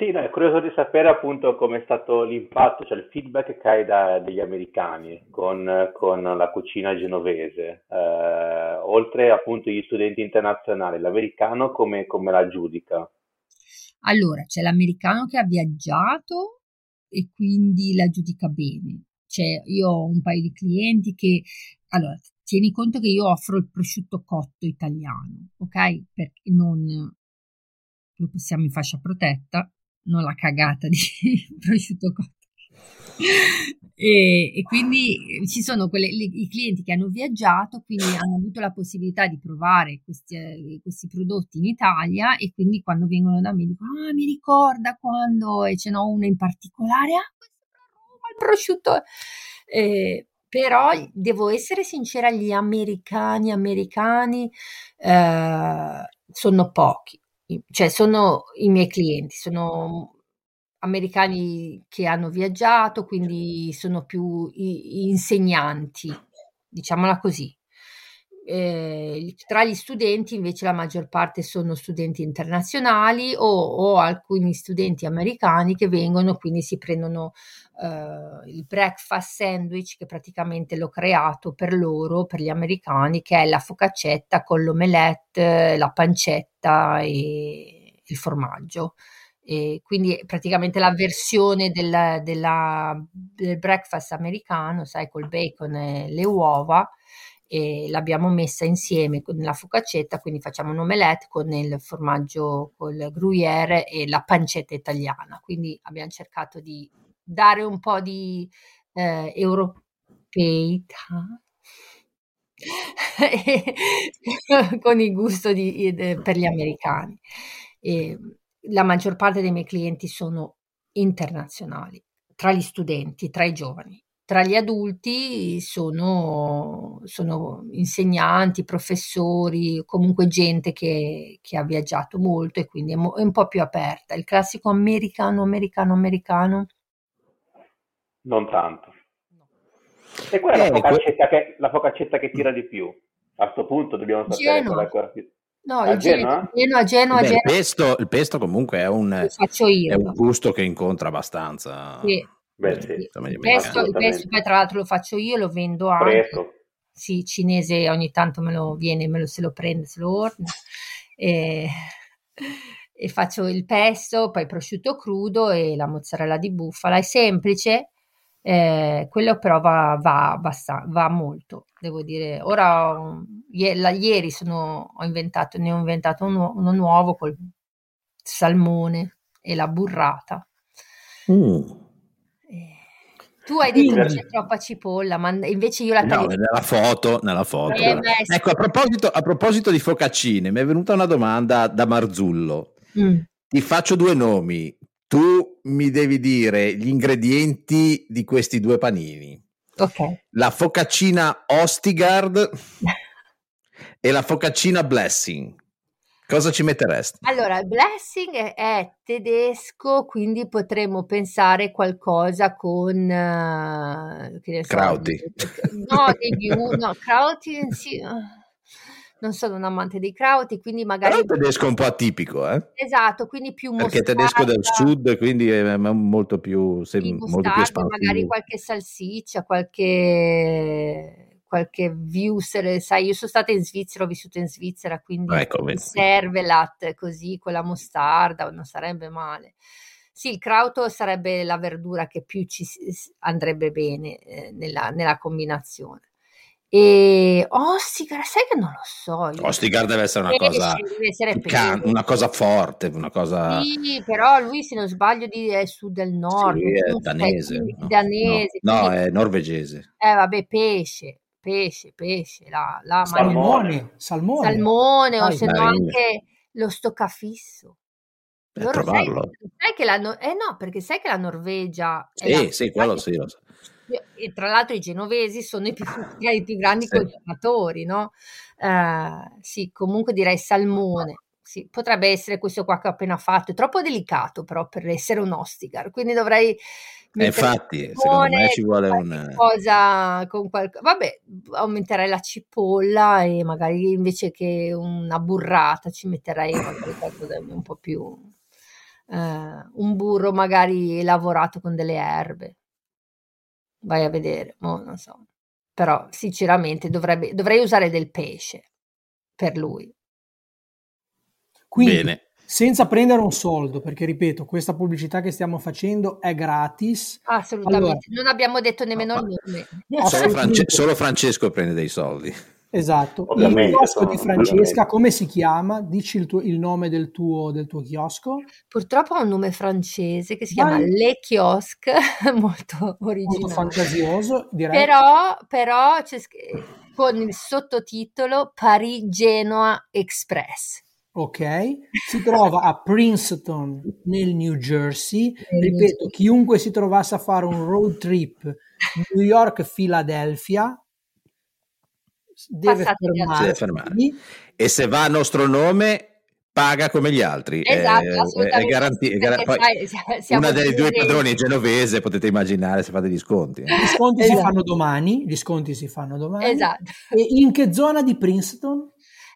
[SPEAKER 4] Sì, no, è curioso di sapere appunto come è stato l'impatto, cioè il feedback che hai da, degli americani con, con la cucina genovese, eh, oltre appunto gli studenti internazionali, l'americano come, come la giudica?
[SPEAKER 5] Allora, c'è l'americano che ha viaggiato e quindi la giudica bene. Cioè, io ho un paio di clienti che, allora, tieni conto che io offro il prosciutto cotto italiano, ok? Perché non lo passiamo in fascia protetta, non la cagata di prosciutto cotto. E, e, quindi ci sono quelle, le, i clienti che hanno viaggiato, quindi hanno avuto la possibilità di provare questi, eh, questi, prodotti in Italia e quindi quando vengono da me dicono, ah mi ricorda quando, e ce n'ho una in particolare, ah questo è il prosciutto. Eh, però devo essere sincera, gli americani, americani eh, sono pochi, cioè sono i miei clienti, sono americani che hanno viaggiato, quindi sono più insegnanti, diciamola così. Eh, tra gli studenti invece la maggior parte sono studenti internazionali o, o alcuni studenti americani che vengono, quindi si prendono eh, il breakfast sandwich che praticamente l'ho creato per loro, per gli americani, che è la focaccetta con l'omelette, la pancetta e il formaggio. E quindi praticamente la versione del, della, del breakfast americano, sai, col bacon e le uova, e l'abbiamo messa insieme con la focaccetta, quindi facciamo un omelette con il formaggio, con il gruyere e la pancetta italiana. Quindi abbiamo cercato di dare un po' di eh, europeità con il gusto di, per gli americani. E, la maggior parte dei miei clienti sono internazionali, tra gli studenti, tra i giovani. Tra gli adulti sono, sono insegnanti, professori, comunque gente che, che, ha viaggiato molto e quindi è, mo- è un po' più aperta. Il classico americano, americano, americano.
[SPEAKER 4] Non tanto. E qual è eh, la, focaccetta che, la focaccetta che tira di più? A questo punto dobbiamo sapere qual è quella più
[SPEAKER 5] No, a? Genoa, Genoa,
[SPEAKER 2] Beh,
[SPEAKER 5] Genoa.
[SPEAKER 2] Il, pesto, il, pesto, comunque è un, è un, gusto che incontra abbastanza.
[SPEAKER 5] Sì.
[SPEAKER 4] Beh, sì.
[SPEAKER 5] Il, pesto, il pesto, poi tra l'altro lo faccio io, lo vendo anche.
[SPEAKER 4] Presto.
[SPEAKER 5] Sì, cinese ogni tanto me lo viene, me lo, se lo prende, se lo ordina. E, e faccio il pesto, poi prosciutto crudo e la mozzarella di bufala. È semplice, eh, quello però va, va, va, va, molto, devo dire. Ora, ieri sono, ho inventato, ne ho inventato uno, uno nuovo col salmone e la burrata.
[SPEAKER 2] Mm.
[SPEAKER 5] Eh, tu hai detto che c'è troppa cipolla, ma invece io la taglio.
[SPEAKER 2] No, nella foto, nella foto. Eh, ecco, a proposito, a proposito, di focaccine, mi è venuta una domanda da Marzullo. Mm. Ti faccio due nomi, tu mi devi dire gli ingredienti di questi due panini.
[SPEAKER 5] Ok.
[SPEAKER 2] La focaccina Ostigard e la focaccina Blessing. Cosa ci metteresti?
[SPEAKER 5] Allora, Blessing è, è tedesco, quindi potremmo pensare qualcosa con uh, che ne so,
[SPEAKER 2] Krauti.
[SPEAKER 5] No, di più, no, Krauti sì non sono un amante dei krauti, quindi magari...
[SPEAKER 2] Però il tedesco è un po' atipico, eh?
[SPEAKER 5] Esatto, quindi più
[SPEAKER 2] Perché è tedesco del sud, quindi è molto più, sì, molto più espansivo.
[SPEAKER 5] magari qualche salsiccia, qualche, qualche viusere, sai, io sono stata in Svizzera, ho vissuto in Svizzera, quindi
[SPEAKER 2] ecco,
[SPEAKER 5] servelat così, con la mostarda, non sarebbe male. Sì, il krauto sarebbe la verdura che più ci andrebbe bene eh, nella, nella combinazione. E Ostigar, sai che non lo so.
[SPEAKER 2] Ostigar deve essere una cosa, can- una cosa forte, una cosa...
[SPEAKER 5] Sì, però lui se non sbaglio di, è sud del nord.
[SPEAKER 2] Sì, è danese.
[SPEAKER 5] no, danese
[SPEAKER 2] no, no, è norvegese.
[SPEAKER 5] Eh vabbè, pesce, pesce, pesce. La, la
[SPEAKER 3] salmone, salmone.
[SPEAKER 5] Salmone, o se no anche lo stoccafisso.
[SPEAKER 2] Loro sai,
[SPEAKER 5] sai, che la, eh no, perché sai che la Norvegia...
[SPEAKER 2] Sì, la, sì, quello sì, lo so
[SPEAKER 5] e tra l'altro i genovesi sono i più, i più grandi sì. consumatori, no? Uh, sì, comunque direi salmone. Sì, potrebbe essere questo qua che ho appena fatto, è troppo delicato però per essere un ostigar, quindi dovrei...
[SPEAKER 2] Eh, infatti, secondo me ci vuole un...
[SPEAKER 5] Cosa con qualche... Vabbè, aumenterei la cipolla e magari invece che una burrata ci metterei qualcosa un po' più eh, un burro magari lavorato con delle erbe. Vai a vedere, mo non so. Però sinceramente dovrebbe, dovrei usare del pesce per lui.
[SPEAKER 3] Quindi,
[SPEAKER 2] Bene.
[SPEAKER 3] Senza prendere un soldo, perché ripeto, questa pubblicità che stiamo facendo è gratis.
[SPEAKER 5] Assolutamente,
[SPEAKER 3] Allora,
[SPEAKER 5] non abbiamo detto nemmeno il nome.
[SPEAKER 2] Solo. France- solo Francesco prende dei soldi.
[SPEAKER 3] Esatto. Il
[SPEAKER 4] Ovviamente,
[SPEAKER 3] chiosco
[SPEAKER 4] sono-
[SPEAKER 3] di Francesca,
[SPEAKER 4] ovviamente.
[SPEAKER 3] come si chiama? Dici il, tuo- il nome del tuo, del tuo chiosco.
[SPEAKER 5] Purtroppo ha un nome francese che si
[SPEAKER 3] Vai.
[SPEAKER 5] chiama Le Kiosque, molto
[SPEAKER 3] Molto
[SPEAKER 5] originale.
[SPEAKER 3] fantasioso, direi.
[SPEAKER 5] Però, però con il sottotitolo Paris-Genoa Express.
[SPEAKER 3] Ok, si trova a Princeton nel New Jersey. Ripeto, chiunque si trovasse a fare un road trip New York-Philadelphia deve
[SPEAKER 2] Si
[SPEAKER 3] fermarsi.
[SPEAKER 2] fermare. E se va a nostro nome, paga come gli altri.
[SPEAKER 5] Esatto,
[SPEAKER 2] Eh,
[SPEAKER 5] assolutamente.
[SPEAKER 2] è è gar-
[SPEAKER 5] sia- siamo
[SPEAKER 2] una delle due padroni genovese, potete immaginare se fate gli sconti.
[SPEAKER 3] Gli sconti si
[SPEAKER 5] Esatto.
[SPEAKER 3] fanno domani. Gli sconti si fanno domani.
[SPEAKER 5] Esatto.
[SPEAKER 3] E in che zona di Princeton?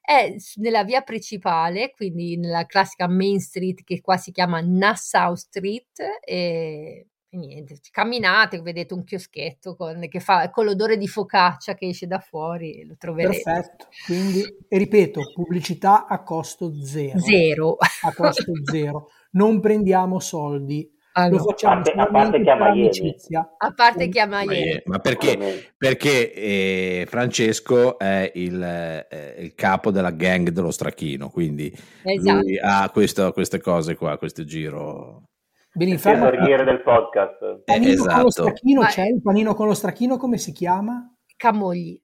[SPEAKER 5] È nella via principale, quindi nella classica Main Street che qua si chiama Nassau Street e, niente, camminate, vedete un chioschetto con, che fa, con l'odore di focaccia che esce da fuori, lo troverete.
[SPEAKER 3] Perfetto. Quindi, ripeto, pubblicità a costo zero.
[SPEAKER 5] Zero.
[SPEAKER 3] A costo zero. Non prendiamo soldi.
[SPEAKER 5] Ah,
[SPEAKER 3] Lo
[SPEAKER 5] no.
[SPEAKER 3] facciamo
[SPEAKER 4] A parte- a parte che
[SPEAKER 3] amicizia.
[SPEAKER 5] A parte che a
[SPEAKER 2] Ma,
[SPEAKER 5] Miami.
[SPEAKER 2] è- ma perché? Perché eh, Francesco è il, eh, il capo della gang dello stracchino, quindi
[SPEAKER 5] Esatto.
[SPEAKER 2] lui ha questo- queste cose qua, questo giro.
[SPEAKER 3] In
[SPEAKER 4] Il tesoriere del podcast.
[SPEAKER 3] Panino
[SPEAKER 2] esatto.
[SPEAKER 3] con lo stracchino
[SPEAKER 5] Ma-
[SPEAKER 3] c'è? Il panino con lo stracchino come si chiama?
[SPEAKER 5] Camogli.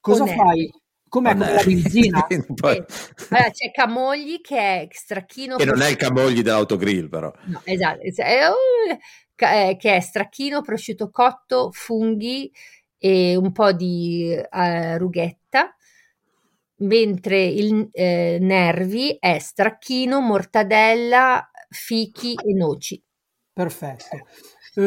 [SPEAKER 3] Cosa
[SPEAKER 5] Con
[SPEAKER 3] fai? Com'è con
[SPEAKER 2] è-
[SPEAKER 3] la benzina?
[SPEAKER 2] Poi-
[SPEAKER 5] Eh, allora, c'è Camogli che è stracchino
[SPEAKER 2] che non è il camogli dell'autogrill, però.
[SPEAKER 5] no, esatto, es- è, uh, eh, che è stracchino, prosciutto cotto, funghi e un po' di eh, rughetta, mentre il eh, nervi è stracchino, mortadella, fichi e noci.
[SPEAKER 3] Perfetto. Eh,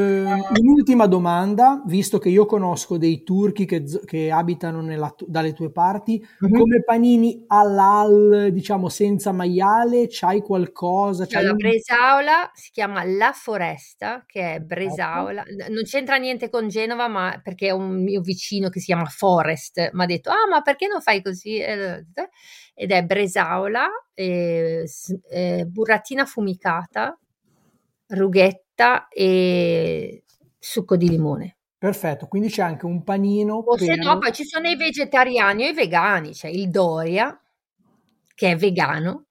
[SPEAKER 3] un'ultima domanda, visto che io conosco dei turchi che, che abitano nella dalle tue parti,
[SPEAKER 5] Mhm.
[SPEAKER 3] come panini halal, diciamo senza maiale, c'hai qualcosa? C'hai
[SPEAKER 5] Allora,
[SPEAKER 3] un-
[SPEAKER 5] Bresaola si chiama La Foresta, che è Bresaola, n- non c'entra niente con Genova, ma perché è un mio vicino che si chiama Forest, mi ha detto, ah, ma perché non fai così? Ed è Bresaola, eh, eh, burratina fumicata, rughetta e succo di limone.
[SPEAKER 3] Perfetto, quindi c'è anche un panino
[SPEAKER 5] O se
[SPEAKER 3] per...
[SPEAKER 5] no, poi ci sono i vegetariani e i vegani, c'è il Doria, che è vegano.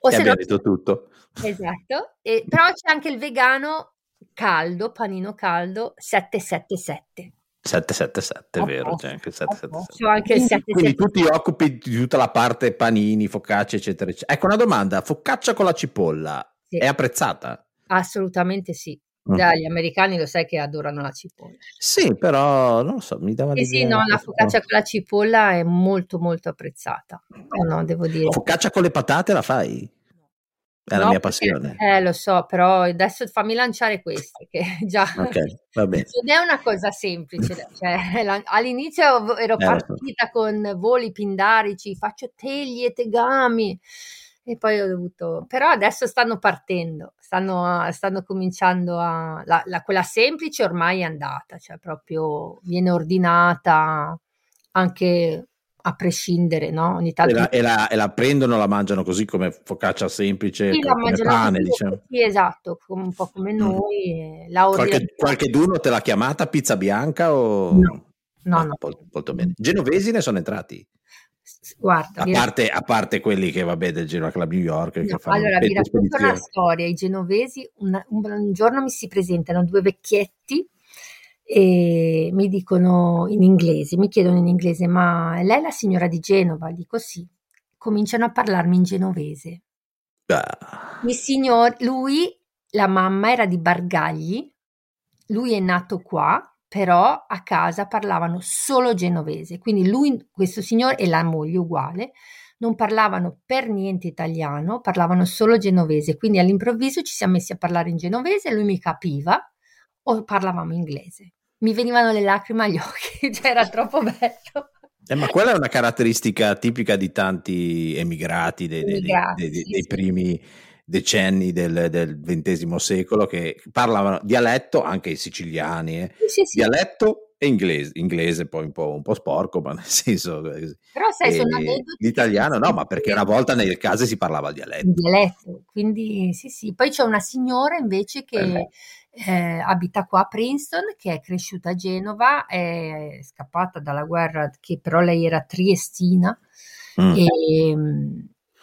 [SPEAKER 5] O
[SPEAKER 2] E
[SPEAKER 5] se no,
[SPEAKER 2] abbiamo detto tutto.
[SPEAKER 5] Esatto, e- però c'è anche il vegano caldo, panino caldo 777.
[SPEAKER 2] 777, è vero, c'è anche il
[SPEAKER 3] a posto.
[SPEAKER 2] 777.
[SPEAKER 5] C'ho anche il
[SPEAKER 3] Quindi-
[SPEAKER 2] Quindi
[SPEAKER 5] 777.
[SPEAKER 2] tu ti occupi di tutta la parte panini, focaccia, eccetera, eccetera. Ecco una domanda, focaccia con la cipolla
[SPEAKER 5] Sì.
[SPEAKER 2] è apprezzata?
[SPEAKER 5] Assolutamente sì.
[SPEAKER 2] Mm.
[SPEAKER 5] Dai, gli americani lo sai che adorano la cipolla.
[SPEAKER 2] Sì, però non lo so, mi dava
[SPEAKER 5] Sì, sì, no, la focaccia con la cipolla è molto molto apprezzata. No, devo dire.
[SPEAKER 2] Focaccia con le patate la fai? È la
[SPEAKER 5] No,
[SPEAKER 2] mia
[SPEAKER 5] perché-
[SPEAKER 2] passione.
[SPEAKER 5] Eh, lo so, però adesso fammi lanciare queste, che già
[SPEAKER 2] Ok, va bene.
[SPEAKER 5] non è una cosa semplice. Cioè, la- all'inizio ero
[SPEAKER 2] Eh, so.
[SPEAKER 5] partita con voli pindarici, faccio tegli e tegami, e poi ho dovuto... Però adesso stanno partendo, stanno, stanno cominciando a... La, la- quella semplice ormai è andata, cioè proprio viene ordinata anche a prescindere, no? Ogni
[SPEAKER 2] E
[SPEAKER 5] tanto...
[SPEAKER 2] la, e la- e la prendono, la mangiano così come focaccia semplice,
[SPEAKER 5] Sì,
[SPEAKER 2] come pane, diciamo.
[SPEAKER 5] sì, esatto, un po' come noi. e La ordinano.
[SPEAKER 2] Qualche, qualche d'uno te l'ha chiamata pizza bianca o...
[SPEAKER 5] No, no,
[SPEAKER 2] Ah,
[SPEAKER 5] no.
[SPEAKER 2] Molto, molto bene. Genovesi ne sono entrati,
[SPEAKER 5] Guarda,
[SPEAKER 2] a parte, a parte quelli che, vabbè, del Genoa Club New York, che
[SPEAKER 5] No,
[SPEAKER 2] fanno
[SPEAKER 5] allora vi racconto una storia. I genovesi un, un- un giorno mi si presentano due vecchietti e mi dicono in inglese, mi chiedono in inglese, ma è lei la signora di Genova? Dico sì. Cominciano a parlarmi in genovese.
[SPEAKER 2] Ah,
[SPEAKER 5] Il signor, lui, la mamma era di Bargagli, lui è nato qua, però a casa parlavano solo genovese. Quindi lui, questo signore e la moglie uguale, non parlavano per niente italiano, parlavano solo genovese. Quindi all'improvviso ci siamo messi a parlare in genovese, lui mi capiva o parlavamo inglese. Mi venivano le lacrime agli occhi, cioè era troppo bello.
[SPEAKER 2] eh, ma quella è una caratteristica tipica di tanti emigrati, dei, dei-
[SPEAKER 5] Emigrati,
[SPEAKER 2] dei- dei
[SPEAKER 5] sì.
[SPEAKER 2] primi, decenni del, del XX secolo che parlavano dialetto, anche i siciliani, eh,
[SPEAKER 5] Sì, sì, sì.
[SPEAKER 2] dialetto e inglese, inglese poi un po', un po' sporco, ma nel senso... eh,
[SPEAKER 5] Però sai, sono aneddoti
[SPEAKER 2] l'italiano no, ma perché una volta nelle case si parlava il dialetto.
[SPEAKER 5] dialetto, quindi sì, sì. Poi c'è una signora invece che
[SPEAKER 2] Eh.
[SPEAKER 5] eh, abita qua a Princeton, che è cresciuta a Genova, è scappata dalla guerra, che però lei era triestina
[SPEAKER 2] Mm.
[SPEAKER 5] e,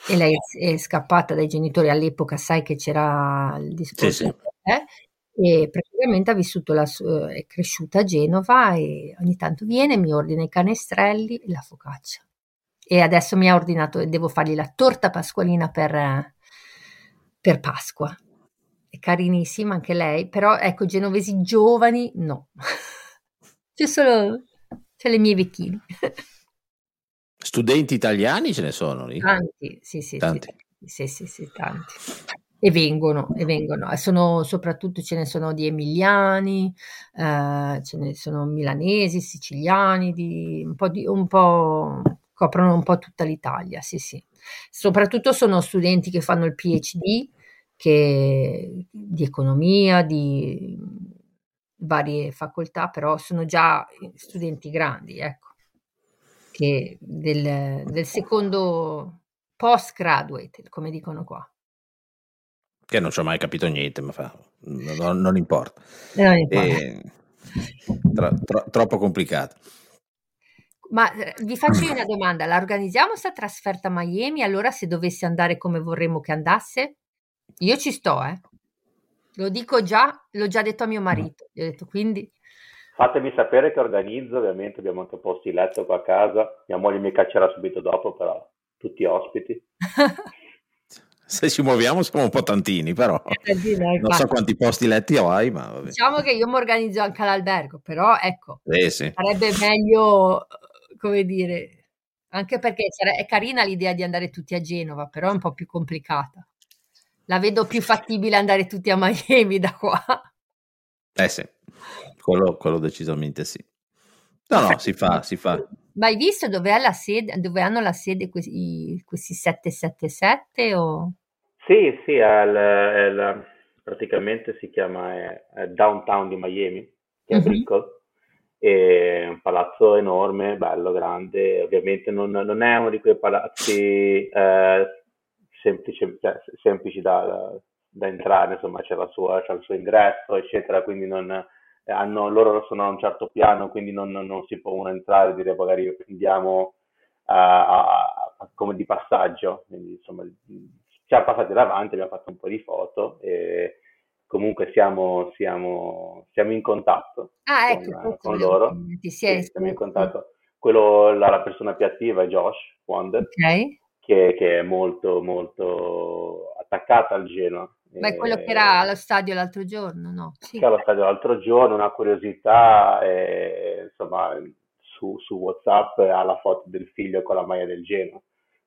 [SPEAKER 5] e lei è, scappata dai genitori all'epoca, sai che c'era il discorso,
[SPEAKER 2] Sì, sì.
[SPEAKER 5] eh, e praticamente ha vissuto la sua, è cresciuta a Genova e ogni tanto viene, mi ordina i canestrelli e la focaccia. E adesso mi ha ordinato e devo fargli la torta pasqualina per, per Pasqua. È carinissima anche lei, però ecco, genovesi giovani no. C'è solo c'è le mie vecchine.
[SPEAKER 2] Studenti italiani ce ne sono lì?
[SPEAKER 5] Tanti, sì, sì,
[SPEAKER 2] Tanti.
[SPEAKER 5] sì, sì, sì, tanti. E vengono, e vengono. Sono, soprattutto ce ne sono di emiliani, eh, ce ne sono milanesi, siciliani, di, un po' di, un po', coprono un po' tutta l'Italia, sì, sì. Soprattutto sono studenti che fanno il PhD, che, di economia, di varie facoltà, però sono già studenti grandi, ecco, che del, del secondo postgraduate, come dicono qua.
[SPEAKER 2] Che non ci ho mai capito niente, ma fa, non, non importa.
[SPEAKER 5] Non importa.
[SPEAKER 2] E- tro- tro- troppo complicato.
[SPEAKER 5] Ma eh, vi faccio io una domanda, la organizziamo sta trasferta a Miami? Allora se dovesse andare come vorremmo che andasse? Io ci sto, eh. Lo dico già, l'ho già detto a mio marito, gli ho detto quindi
[SPEAKER 4] Fatemi sapere che organizzo, ovviamente abbiamo anche posti letto qua a casa. Mia moglie mi caccerà subito dopo, però tutti ospiti.
[SPEAKER 2] Se ci muoviamo siamo un po' tantini, però
[SPEAKER 5] Eh, sì, dai,
[SPEAKER 2] non so quanti posti letti hai, ma vabbè.
[SPEAKER 5] diciamo che io mi organizzo anche all'albergo, però ecco,
[SPEAKER 2] Eh, sì.
[SPEAKER 5] sarebbe meglio, eh, come dire, anche perché è carina l'idea di andare tutti a Genova, però è un po' più complicata. La vedo più fattibile andare tutti a Miami da qua.
[SPEAKER 2] Eh sì, quello, quello decisamente sì. No, no, si fa, si fa.
[SPEAKER 5] Ma hai visto dove, è la sede, dove hanno la sede questi, questi 777 o...
[SPEAKER 4] Sì, sì, è il- è il- praticamente si chiama è- è Downtown di Miami, che è
[SPEAKER 5] Mhm.
[SPEAKER 4] Brickell. È un palazzo enorme, bello, grande. Ovviamente non, non è uno di quei palazzi eh, semplici, cioè, semplici da, da- entrare, insomma, c'è, la sua, c'è il suo ingresso, eccetera, quindi non, hanno, loro sono a un certo piano, quindi non, non- non si può uno entrare e dire magari andiamo a- a- a- come di passaggio. Quindi, insomma, siamo passati davanti, abbiamo fatto un po' di foto e comunque siamo, siamo, siamo in contatto
[SPEAKER 5] Ah,
[SPEAKER 4] con,
[SPEAKER 5] ecco,
[SPEAKER 4] con
[SPEAKER 5] volevo
[SPEAKER 4] loro.
[SPEAKER 5] si è
[SPEAKER 4] Sì, siamo in contatto. Quello, la, la persona più attiva è Josh Wonder,
[SPEAKER 5] Ok.
[SPEAKER 4] che, che è molto, molto attaccata al Genoa.
[SPEAKER 5] Ma è quello che era allo stadio l'altro giorno, no? Sì.
[SPEAKER 4] che allo stadio l'altro giorno, una curiosità, eh, insomma, su, su WhatsApp ha la foto del figlio con la maglia del Genoa,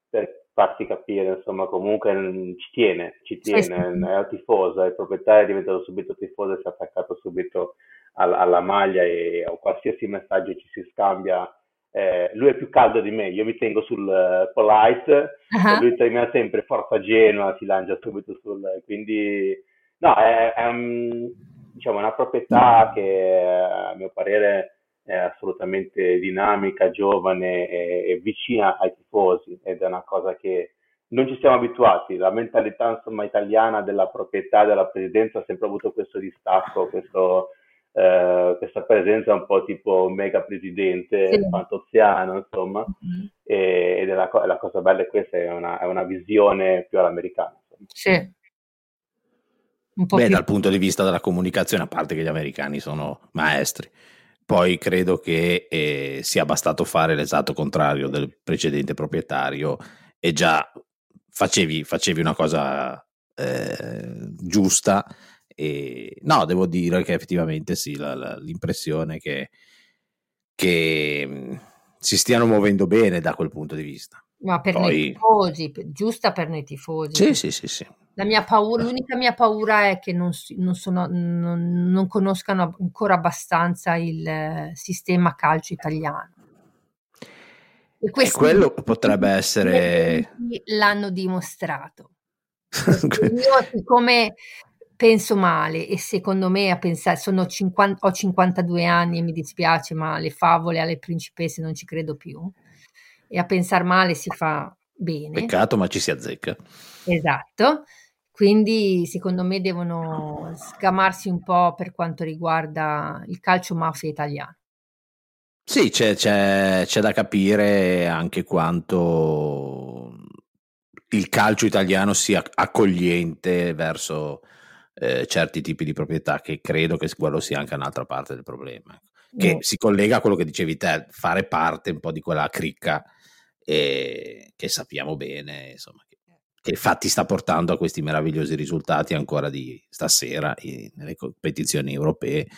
[SPEAKER 4] per farti capire, insomma, comunque mm, ci tiene, ci
[SPEAKER 5] Sì,
[SPEAKER 4] tiene,
[SPEAKER 5] sì.
[SPEAKER 4] è tifoso, il proprietario è diventato subito tifoso e si è attaccato subito al- alla maglia e a qualsiasi messaggio ci si scambia. Eh, lui è più caldo di me, io mi tengo sul eh, polite, e lui termina sempre Forza Genoa, si lancia subito sul... quindi no, è, è un- diciamo, una proprietà che a mio parere è assolutamente dinamica, giovane e, e vicina ai tifosi ed è una cosa che non ci siamo abituati. La mentalità insomma, italiana della proprietà della presidenza ha sempre avuto questo distacco, questo, eh, questa presenza un po' tipo mega presidente
[SPEAKER 5] Sì.
[SPEAKER 4] fantoziano, insomma, e- ed è la, la cosa bella è questa, è una, è una visione più all'americana. insomma.
[SPEAKER 5] Sì. Un po'
[SPEAKER 2] Beh,
[SPEAKER 5] più...
[SPEAKER 2] dal punto di vista della comunicazione, a parte che gli americani sono maestri, poi credo che eh, sia bastato fare l'esatto contrario del precedente proprietario e già facevi, facevi una cosa eh, giusta. E, no, devo dire che effettivamente sì, la- la- l'impressione che, che mh, si stiano muovendo bene da quel punto di vista.
[SPEAKER 5] Ma per noi
[SPEAKER 2] Poi,
[SPEAKER 5] tifosi, per- giusta per noi tifosi.
[SPEAKER 2] sì, sì, sì, sì.
[SPEAKER 5] La mia paura, l'unica mia paura è che non, non sono- non- non conoscano ancora abbastanza il eh, sistema calcio italiano. E
[SPEAKER 2] E quello potrebbe essere...
[SPEAKER 5] l'hanno dimostrato. Io siccome penso male e secondo me a pensare, sono 50, ho 52 anni e mi dispiace, ma le favole alle principesse non ci credo più. E a pensare male si fa bene.
[SPEAKER 2] Peccato, ma ci si azzecca.
[SPEAKER 5] Esatto. Quindi secondo me devono sgamarsi un po' per quanto riguarda il calcio mafia italiano.
[SPEAKER 2] Sì, c'è, c'è, c'è da capire anche quanto il calcio italiano sia accogliente verso eh, certi tipi di proprietà, che credo che quello sia anche un'altra parte del problema. Che
[SPEAKER 5] Mm.
[SPEAKER 2] si collega a quello che dicevi te, fare parte un po' di quella cricca eh, che sappiamo bene, insomma, che, che infatti sta portando a questi meravigliosi risultati ancora di stasera eh, nelle competizioni europee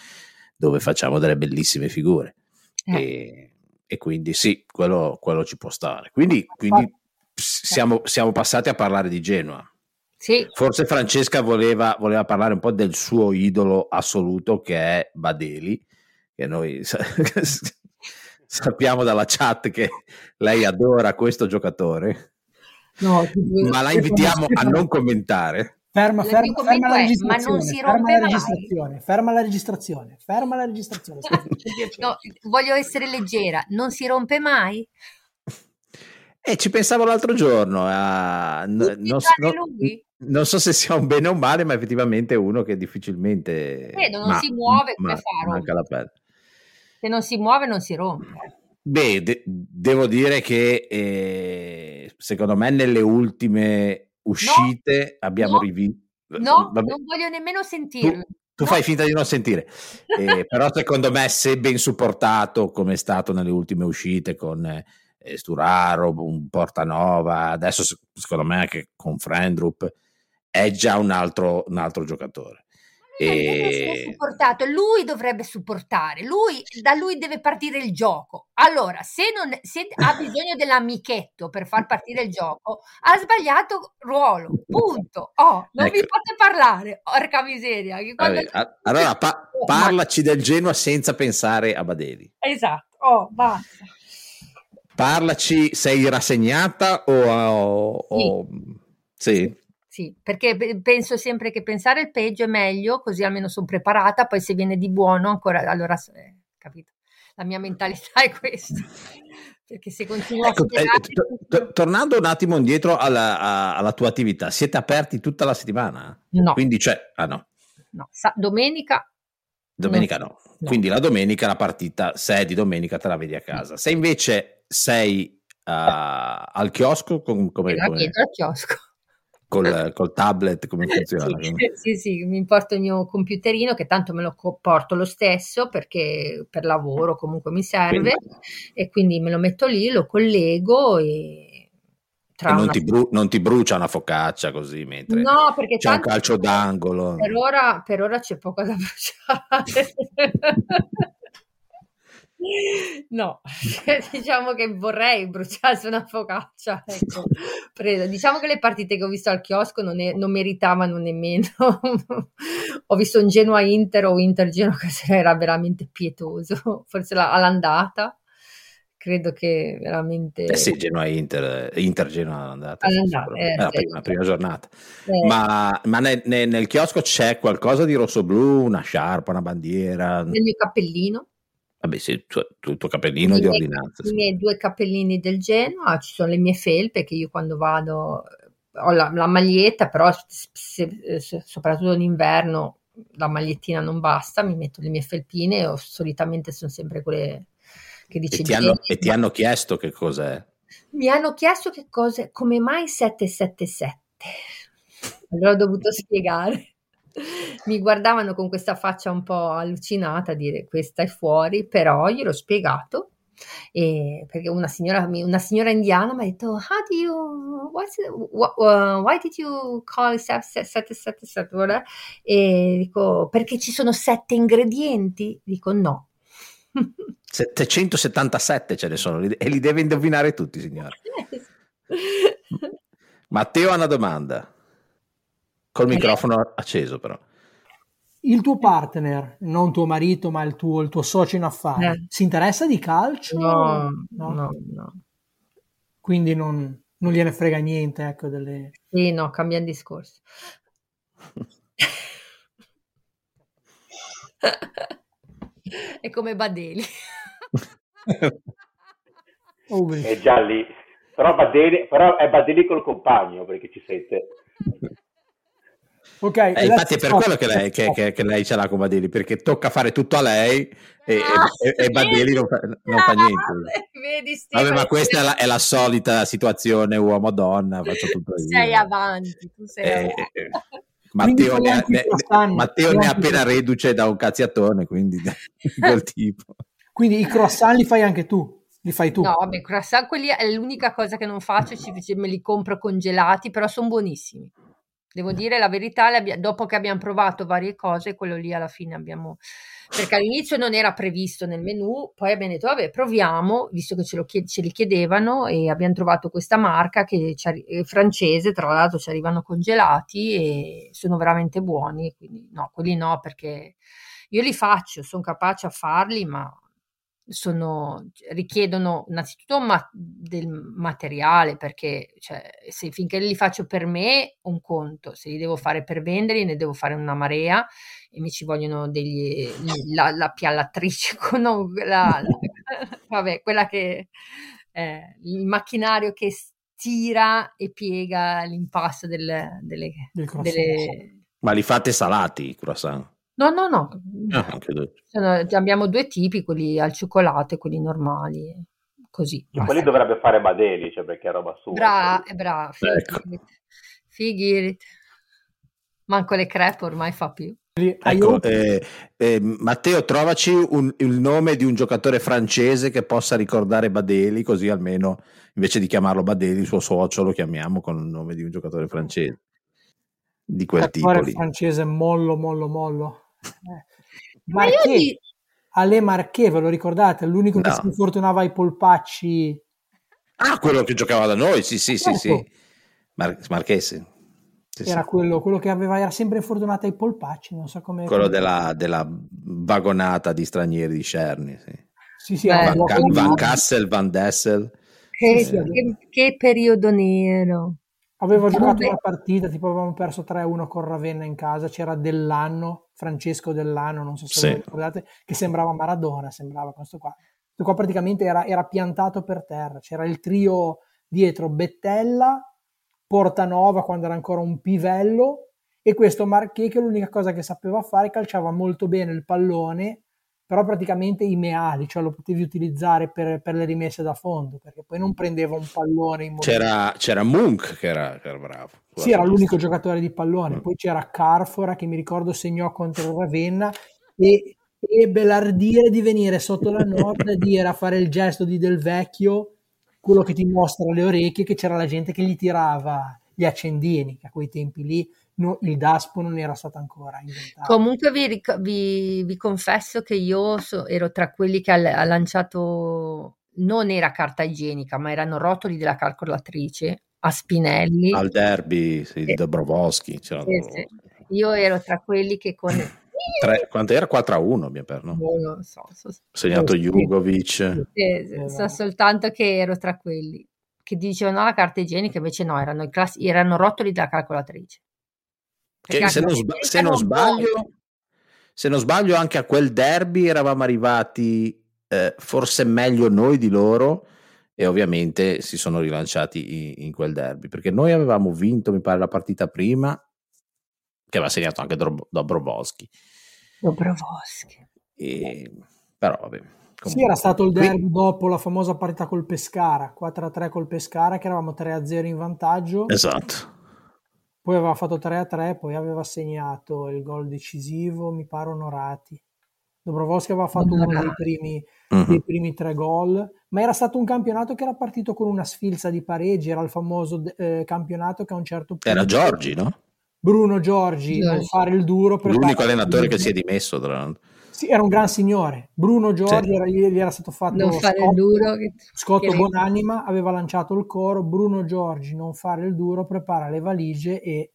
[SPEAKER 2] dove facciamo delle bellissime figure. E, e quindi sì, quello, quello ci può stare. Quindi, quindi siamo, siamo passati a parlare di Genoa.
[SPEAKER 5] Sì.
[SPEAKER 2] Forse Francesca voleva, voleva parlare un po' del suo idolo assoluto che è Badeli, che noi sa- sappiamo dalla chat che lei adora questo giocatore,
[SPEAKER 3] No,
[SPEAKER 2] ma la invitiamo a non commentare.
[SPEAKER 3] Ferma, ferma, ferma la
[SPEAKER 5] è, ma
[SPEAKER 3] registrazione.
[SPEAKER 5] non si
[SPEAKER 3] ferma
[SPEAKER 5] rompe
[SPEAKER 3] la
[SPEAKER 5] mai?
[SPEAKER 3] registrazione. Ferma la registrazione. Ferma la registrazione.
[SPEAKER 5] No, voglio essere leggera, non si rompe mai?
[SPEAKER 2] E ci pensavo l'altro giorno, a- non,
[SPEAKER 5] tranne
[SPEAKER 2] no-
[SPEAKER 5] lui?
[SPEAKER 2] Non so se sia un bene o un male, ma effettivamente è uno che difficilmente
[SPEAKER 5] Vedo, non
[SPEAKER 2] ma-
[SPEAKER 5] si muove, come
[SPEAKER 2] ma- manca la pelle.
[SPEAKER 5] Se non si muove non si rompe.
[SPEAKER 2] Beh, de- devo dire che eh, secondo me nelle ultime uscite abbiamo
[SPEAKER 5] no,
[SPEAKER 2] rivisto.
[SPEAKER 5] No,
[SPEAKER 2] Vabbè,
[SPEAKER 5] non voglio nemmeno sentirlo.
[SPEAKER 2] tu fai finta di non sentire, Eh, però secondo me se ben supportato come è stato nelle ultime uscite con eh, Sturaro, un Portanova, adesso se- secondo me anche con Frendrup è già un altro, un altro giocatore. E...
[SPEAKER 5] supportato, lui dovrebbe supportare, lui, da lui deve partire il gioco. Allora, se, non, se ha bisogno dell'amichetto per far partire il gioco, ha sbagliato ruolo, punto. Oh, non mi
[SPEAKER 2] Ecco.
[SPEAKER 5] fate parlare, porca miseria. quando-
[SPEAKER 2] Vabbè, allora pa- parlaci del Genoa senza pensare a Badeli.
[SPEAKER 5] Esatto, oh, basta.
[SPEAKER 2] Parlaci, sei rassegnata o... o- o- sì.
[SPEAKER 5] Sì, perché pe- penso sempre che pensare il peggio è meglio, così almeno sono preparata, poi se viene di buono ancora, allora, eh, capito? La mia mentalità è questa. Perché se continuo a
[SPEAKER 2] Ecco, eh,
[SPEAKER 5] sperare-
[SPEAKER 2] to- to- tornando un attimo indietro alla, a- alla tua attività, siete aperti tutta la settimana?
[SPEAKER 5] No.
[SPEAKER 2] Quindi c'è... Ah no,
[SPEAKER 5] no, sa- domenica
[SPEAKER 2] domenica no. Quindi la domenica la partita, se è di domenica te la vedi a casa. Se invece sei ah, al chiosco, com- come,
[SPEAKER 5] la
[SPEAKER 2] come-
[SPEAKER 5] al chiosco.
[SPEAKER 2] Col, col tablet, come funziona?
[SPEAKER 5] Sì, sì, sì, mi porto il mio computerino che tanto me lo porto lo stesso perché per lavoro comunque mi serve e quindi me lo metto lì, lo collego e tra
[SPEAKER 2] E non
[SPEAKER 5] una
[SPEAKER 2] ti, bru- non ti brucia una focaccia così mentre
[SPEAKER 5] No, perché
[SPEAKER 2] c'è un calcio d'angolo.
[SPEAKER 5] per ora, per ora c'è poco da bruciare. No, diciamo che vorrei bruciarsi una focaccia. Ecco. Preso. Diciamo che le partite che ho visto al chiosco non, è- non meritavano nemmeno. ho visto un Genoa Inter o Inter Genoa che era veramente pietoso, forse la- all'andata. Credo che veramente.
[SPEAKER 2] Eh sì, Genoa Inter, Inter Genoa sì,
[SPEAKER 5] All'andata,
[SPEAKER 2] sicuramente.
[SPEAKER 5] eh,
[SPEAKER 2] la
[SPEAKER 5] sì.
[SPEAKER 2] prima, prima giornata.
[SPEAKER 5] Eh.
[SPEAKER 2] Ma, ma nel, nel- nel chiosco c'è qualcosa di rosso-blu, una sciarpa, una bandiera?
[SPEAKER 5] Nel mio cappellino.
[SPEAKER 2] Vabbè, sì, tu- tu- il tuo cappellino di ordinanza.
[SPEAKER 5] I miei due cappellini del Genoa, ci sono le mie felpe che io quando vado eh, ho la, la maglietta, però se- se- soprattutto in inverno la magliettina non basta, mi metto le mie felpine o solitamente sono sempre quelle che dice
[SPEAKER 2] E ti, hanno, e ti hanno chiesto che cos'è?
[SPEAKER 5] Mi hanno chiesto che cosa, come mai 777? Allora ho dovuto spiegare. Mi guardavano con questa faccia un po' allucinata dire questa è fuori, però gliel'ho spiegato. E perché una signora, una signora indiana mi ha detto: How do you, what's it- wha- uh, why did you call it 777? Guarda. E dico: Perché ci sono sette ingredienti? Dico: No.
[SPEAKER 2] 777 ce ne sono e li deve indovinare tutti, signore. Matteo ha una domanda. Col microfono acceso, però.
[SPEAKER 3] Il tuo partner, non tuo marito, ma il tuo, il tuo socio in affari,
[SPEAKER 5] Eh.
[SPEAKER 3] si interessa di calcio?
[SPEAKER 5] No, no, no.
[SPEAKER 3] Quindi non, non gliene frega niente, ecco, delle...
[SPEAKER 5] Sì, no, cambiamo discorso. È come Badeli.
[SPEAKER 3] Oh,
[SPEAKER 4] È già lì. Però, Badeli, però è Badeli col compagno perché ci sente.
[SPEAKER 3] Ok,
[SPEAKER 2] Eh, infatti è per quello che lei, che, che- che lei ce l'ha con Badeli, perché tocca fare tutto a lei e, e, e- e Badeli non fa, non fa niente.
[SPEAKER 5] Vedi,
[SPEAKER 2] Vabbè, ma
[SPEAKER 5] Stefano,
[SPEAKER 2] questa è la, è la solita situazione uomo-donna, faccio tutto io.
[SPEAKER 5] sei avanti, tu sei
[SPEAKER 2] Eh,
[SPEAKER 5] avanti.
[SPEAKER 2] eh, eh. Matteo, ne, ha- ne- Matteo ne
[SPEAKER 3] anche-
[SPEAKER 2] appena reduce da un cazziatone, quindi di quel tipo.
[SPEAKER 3] Quindi i croissant li fai anche tu, li fai tu.
[SPEAKER 5] No, vabbè, croissant, quelli è l'unica cosa che non faccio, ci- ci- me li compro congelati, però sono buonissimi. Devo dire la verità, dopo che abbiamo provato varie cose, quello lì alla fine abbiamo... Perché all'inizio non era previsto nel menù, poi abbiamo detto, vabbè, proviamo, visto che ce, lo chied- ce li chiedevano e abbiamo trovato questa marca che è francese, tra l'altro ci arrivano congelati e sono veramente buoni, quindi no, quelli no, perché io li faccio, sono capace a farli, ma sono, richiedono innanzitutto ma- del materiale perché cioè, se finché li faccio per me un conto, se li devo fare per venderli ne devo fare una marea e mi ci vogliono degli, la, la piallatrice con la, la- vabbè, quella che eh, il macchinario che stira e piega l'impasto del- delle, delle...
[SPEAKER 2] Ma li fate salati i croissant?
[SPEAKER 5] No, no, no,
[SPEAKER 2] Ah,
[SPEAKER 5] sono- abbiamo due tipi, quelli al cioccolato e quelli normali, così.
[SPEAKER 4] E quelli dovrebbe fare Badeli, cioè perché è roba sua.
[SPEAKER 5] Bra, brava,
[SPEAKER 2] Ecco.
[SPEAKER 5] fighi. Manco le crepe ormai fa più.
[SPEAKER 2] Ecco, eh, eh, Matteo, trovaci un- il nome di un giocatore francese che possa ricordare Badeli, così almeno invece di chiamarlo Badeli, il suo socio lo chiamiamo con il nome di un giocatore francese di quel tipo lì.
[SPEAKER 3] francese mollo, mollo, mollo. Eh.
[SPEAKER 5] Ma io
[SPEAKER 3] Marché,
[SPEAKER 5] di-
[SPEAKER 3] Ale Marché, ve lo ricordate? L'unico che
[SPEAKER 2] No.
[SPEAKER 3] si infortunava ai polpacci.
[SPEAKER 2] Ah, quello che giocava da noi, sì, sì, sì,
[SPEAKER 3] Certo.
[SPEAKER 2] sì. Mar- Marchese. Sì, sì.
[SPEAKER 3] Era quello, quello che aveva, era sempre infortunato ai polpacci, non so come...
[SPEAKER 2] Quello della, della vagonata di stranieri di Cerni. Sì.
[SPEAKER 3] Sì, sì,
[SPEAKER 5] Beh,
[SPEAKER 2] Van, Van Cassel, Van Dessel.
[SPEAKER 5] Che,
[SPEAKER 3] sì,
[SPEAKER 5] che- che periodo nero.
[SPEAKER 3] Avevo giocato
[SPEAKER 5] Vabbè.
[SPEAKER 3] una partita, tipo avevamo perso 3-1 con Ravenna in casa, c'era Dell'anno, Francesco Dell'anno, non so se
[SPEAKER 2] Sì.
[SPEAKER 3] ricordate, che sembrava Maradona, sembrava questo qua. Questo qua praticamente era, era piantato per terra, c'era il trio dietro Bettella, Portanova quando era ancora un pivello e questo Marché che l'unica cosa che sapeva fare calciava molto bene il pallone, però praticamente i meali, cioè lo potevi utilizzare per, per le rimesse da fondo, perché poi non prendeva un pallone in movimento.
[SPEAKER 2] C'era, c'era Munch che era, che era bravo.
[SPEAKER 3] Sì, era l'unico giocatore di pallone. Poi c'era Carfora che mi ricordo segnò contro Ravenna e ebbe l'ardire di venire sotto la nord e dire a fare il gesto di Del Vecchio, quello che ti mostra le orecchie, che c'era la gente che gli tirava gli accendini, che a quei tempi lì no- il DASPO non era stato ancora inventato.
[SPEAKER 5] Comunque vi, vi- vi confesso che io so- ero tra quelli che ha, ha lanciato, non era carta igienica, ma erano rotoli della calcolatrice a spinelli.
[SPEAKER 2] Al derby sì, di c'era
[SPEAKER 5] Sì, sì. Io ero tra quelli che con...
[SPEAKER 2] Tre- quanto era? 4 a 1 abbiamo perso. no?
[SPEAKER 5] Boh, non so, so-
[SPEAKER 2] segnato
[SPEAKER 5] sì.
[SPEAKER 2] Jugovic.
[SPEAKER 5] Sì, sì, so soltanto che ero tra quelli che dicevano la carta igienica, invece no, erano, i class- erano rotoli della calcolatrice.
[SPEAKER 2] Che se non, sba- se non sbaglio, se non sbaglio, anche a quel derby eravamo arrivati eh, forse meglio noi di loro. E ovviamente si sono rilanciati in, in quel derby perché noi avevamo vinto, mi pare, la partita prima, che aveva segnato anche Drob- Dobrowski.
[SPEAKER 5] Dobrowski.
[SPEAKER 2] E, però, vabbè.
[SPEAKER 3] Sì,
[SPEAKER 2] comunque.
[SPEAKER 3] era stato il
[SPEAKER 2] Qui-
[SPEAKER 3] derby dopo la famosa partita col Pescara, 4-3 col Pescara, che eravamo 3-0 in vantaggio.
[SPEAKER 2] Esatto.
[SPEAKER 3] Poi aveva fatto 3-3, poi aveva segnato il gol decisivo, mi pare Onorati. Dobrovolski aveva fatto uno dei primi,
[SPEAKER 2] Mhm.
[SPEAKER 3] dei primi tre gol, ma era stato un campionato che era partito con una sfilza di pareggi, era il famoso eh, campionato che a un certo punto...
[SPEAKER 2] Era Giorgi, no?
[SPEAKER 3] Bruno Giorgi, non fare il duro. per
[SPEAKER 2] L'unico allenatore che si è dimesso, tra l'altro.
[SPEAKER 3] Sì, era un gran signore. Bruno Giorgi,
[SPEAKER 2] Sì.
[SPEAKER 3] era- gli, era stato fatto
[SPEAKER 5] Non fare il
[SPEAKER 3] Scotto-
[SPEAKER 5] duro. Che,
[SPEAKER 3] Scotto
[SPEAKER 5] che-
[SPEAKER 3] Bonanima aveva lanciato il coro, Bruno Giorgi non fare il duro, prepara le valigie e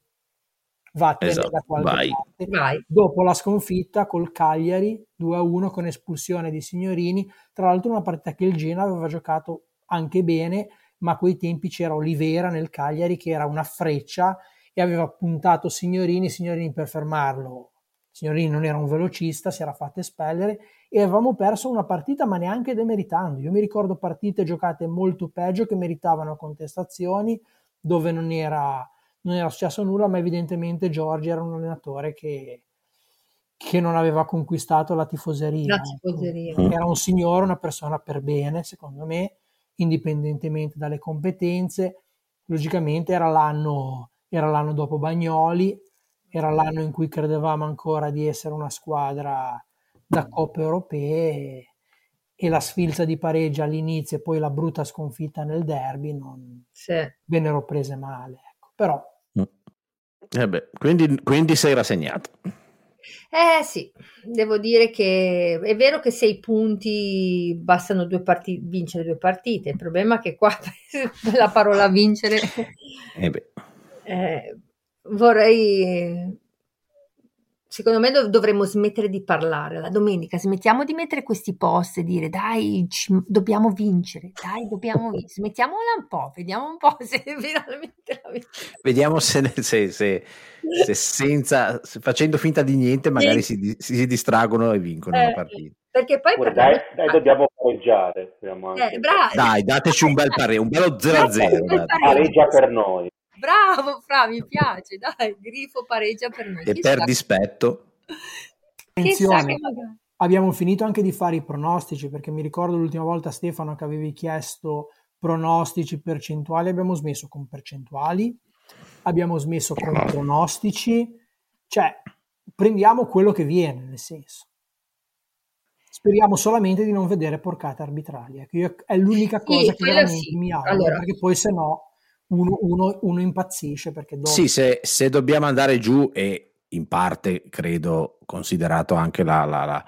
[SPEAKER 3] vattene
[SPEAKER 2] Esatto,
[SPEAKER 3] da qualche
[SPEAKER 2] vai.
[SPEAKER 3] parte.
[SPEAKER 5] Vai.
[SPEAKER 3] Dopo la sconfitta col Cagliari 2-1 con espulsione di Signorini, tra l'altro una partita che il Genoa aveva giocato anche bene ma a quei tempi c'era Olivera nel Cagliari che era una freccia e aveva puntato Signorini, Signorini per fermarlo. Signorini non era un velocista, si era fatto espellere e avevamo perso una partita ma neanche demeritando. Io mi ricordo partite giocate molto peggio che meritavano contestazioni dove non era, non era successo nulla, ma evidentemente Giorgi era un allenatore che, che non aveva conquistato la tifoseria.
[SPEAKER 5] La tifoseria.
[SPEAKER 3] Ecco. Era un signore, una persona per bene, secondo me, indipendentemente dalle competenze. Logicamente era l'anno, era l'anno dopo Bagnoli, era l'anno in cui credevamo ancora di essere una squadra da coppe europee e la sfilza di pareggi all'inizio e poi la brutta sconfitta nel derby non
[SPEAKER 5] Sì.
[SPEAKER 3] vennero prese male. Ecco. Però
[SPEAKER 2] Eh beh, quindi, quindi sei rassegnato.
[SPEAKER 5] Eh sì, devo dire che è vero che sei punti bastano due parti- vincere due partite. Il problema è che qua la parola vincere
[SPEAKER 2] Eh beh.
[SPEAKER 5] eh, vorrei. Secondo me dov- dovremmo smettere di parlare la domenica, smettiamo di mettere questi post e dire dai, ci- dobbiamo vincere, dai, dobbiamo vincere, smettiamola un po', vediamo un po' se finalmente la vinciamo.
[SPEAKER 2] Vediamo se, se- se- se senza, se facendo finta di niente magari si, di- si distraggono e vincono
[SPEAKER 5] Eh,
[SPEAKER 2] la partita.
[SPEAKER 5] Perché poi parliamo-
[SPEAKER 4] dai, dai, dobbiamo pareggiare.
[SPEAKER 5] Eh.
[SPEAKER 2] Dai, dateci un bel pareggio, un bello 0-0.
[SPEAKER 5] Un bel
[SPEAKER 2] dai.
[SPEAKER 5] pareggio.
[SPEAKER 4] Pareggia per noi.
[SPEAKER 5] Bravo, Fra, mi piace, dai, grifo pareggia per noi.
[SPEAKER 2] E
[SPEAKER 5] Chissà-
[SPEAKER 2] per dispetto,
[SPEAKER 3] attenzione,
[SPEAKER 5] che
[SPEAKER 3] abbiamo finito anche di fare i pronostici perché mi ricordo l'ultima volta Stefano che avevi chiesto pronostici percentuali, abbiamo smesso con percentuali, abbiamo smesso con pronostici, cioè prendiamo quello che viene, nel senso. Speriamo solamente di non vedere porcate arbitrali. ecco, io- è l'unica
[SPEAKER 5] Sì,
[SPEAKER 3] cosa che
[SPEAKER 5] quello
[SPEAKER 3] veramente
[SPEAKER 5] sì.
[SPEAKER 3] mi auguro,
[SPEAKER 5] Allora.
[SPEAKER 3] perché poi se no uno, uno- uno impazzisce perché dopo
[SPEAKER 2] sì, se, se dobbiamo andare giù e in parte credo considerato anche la, la- la-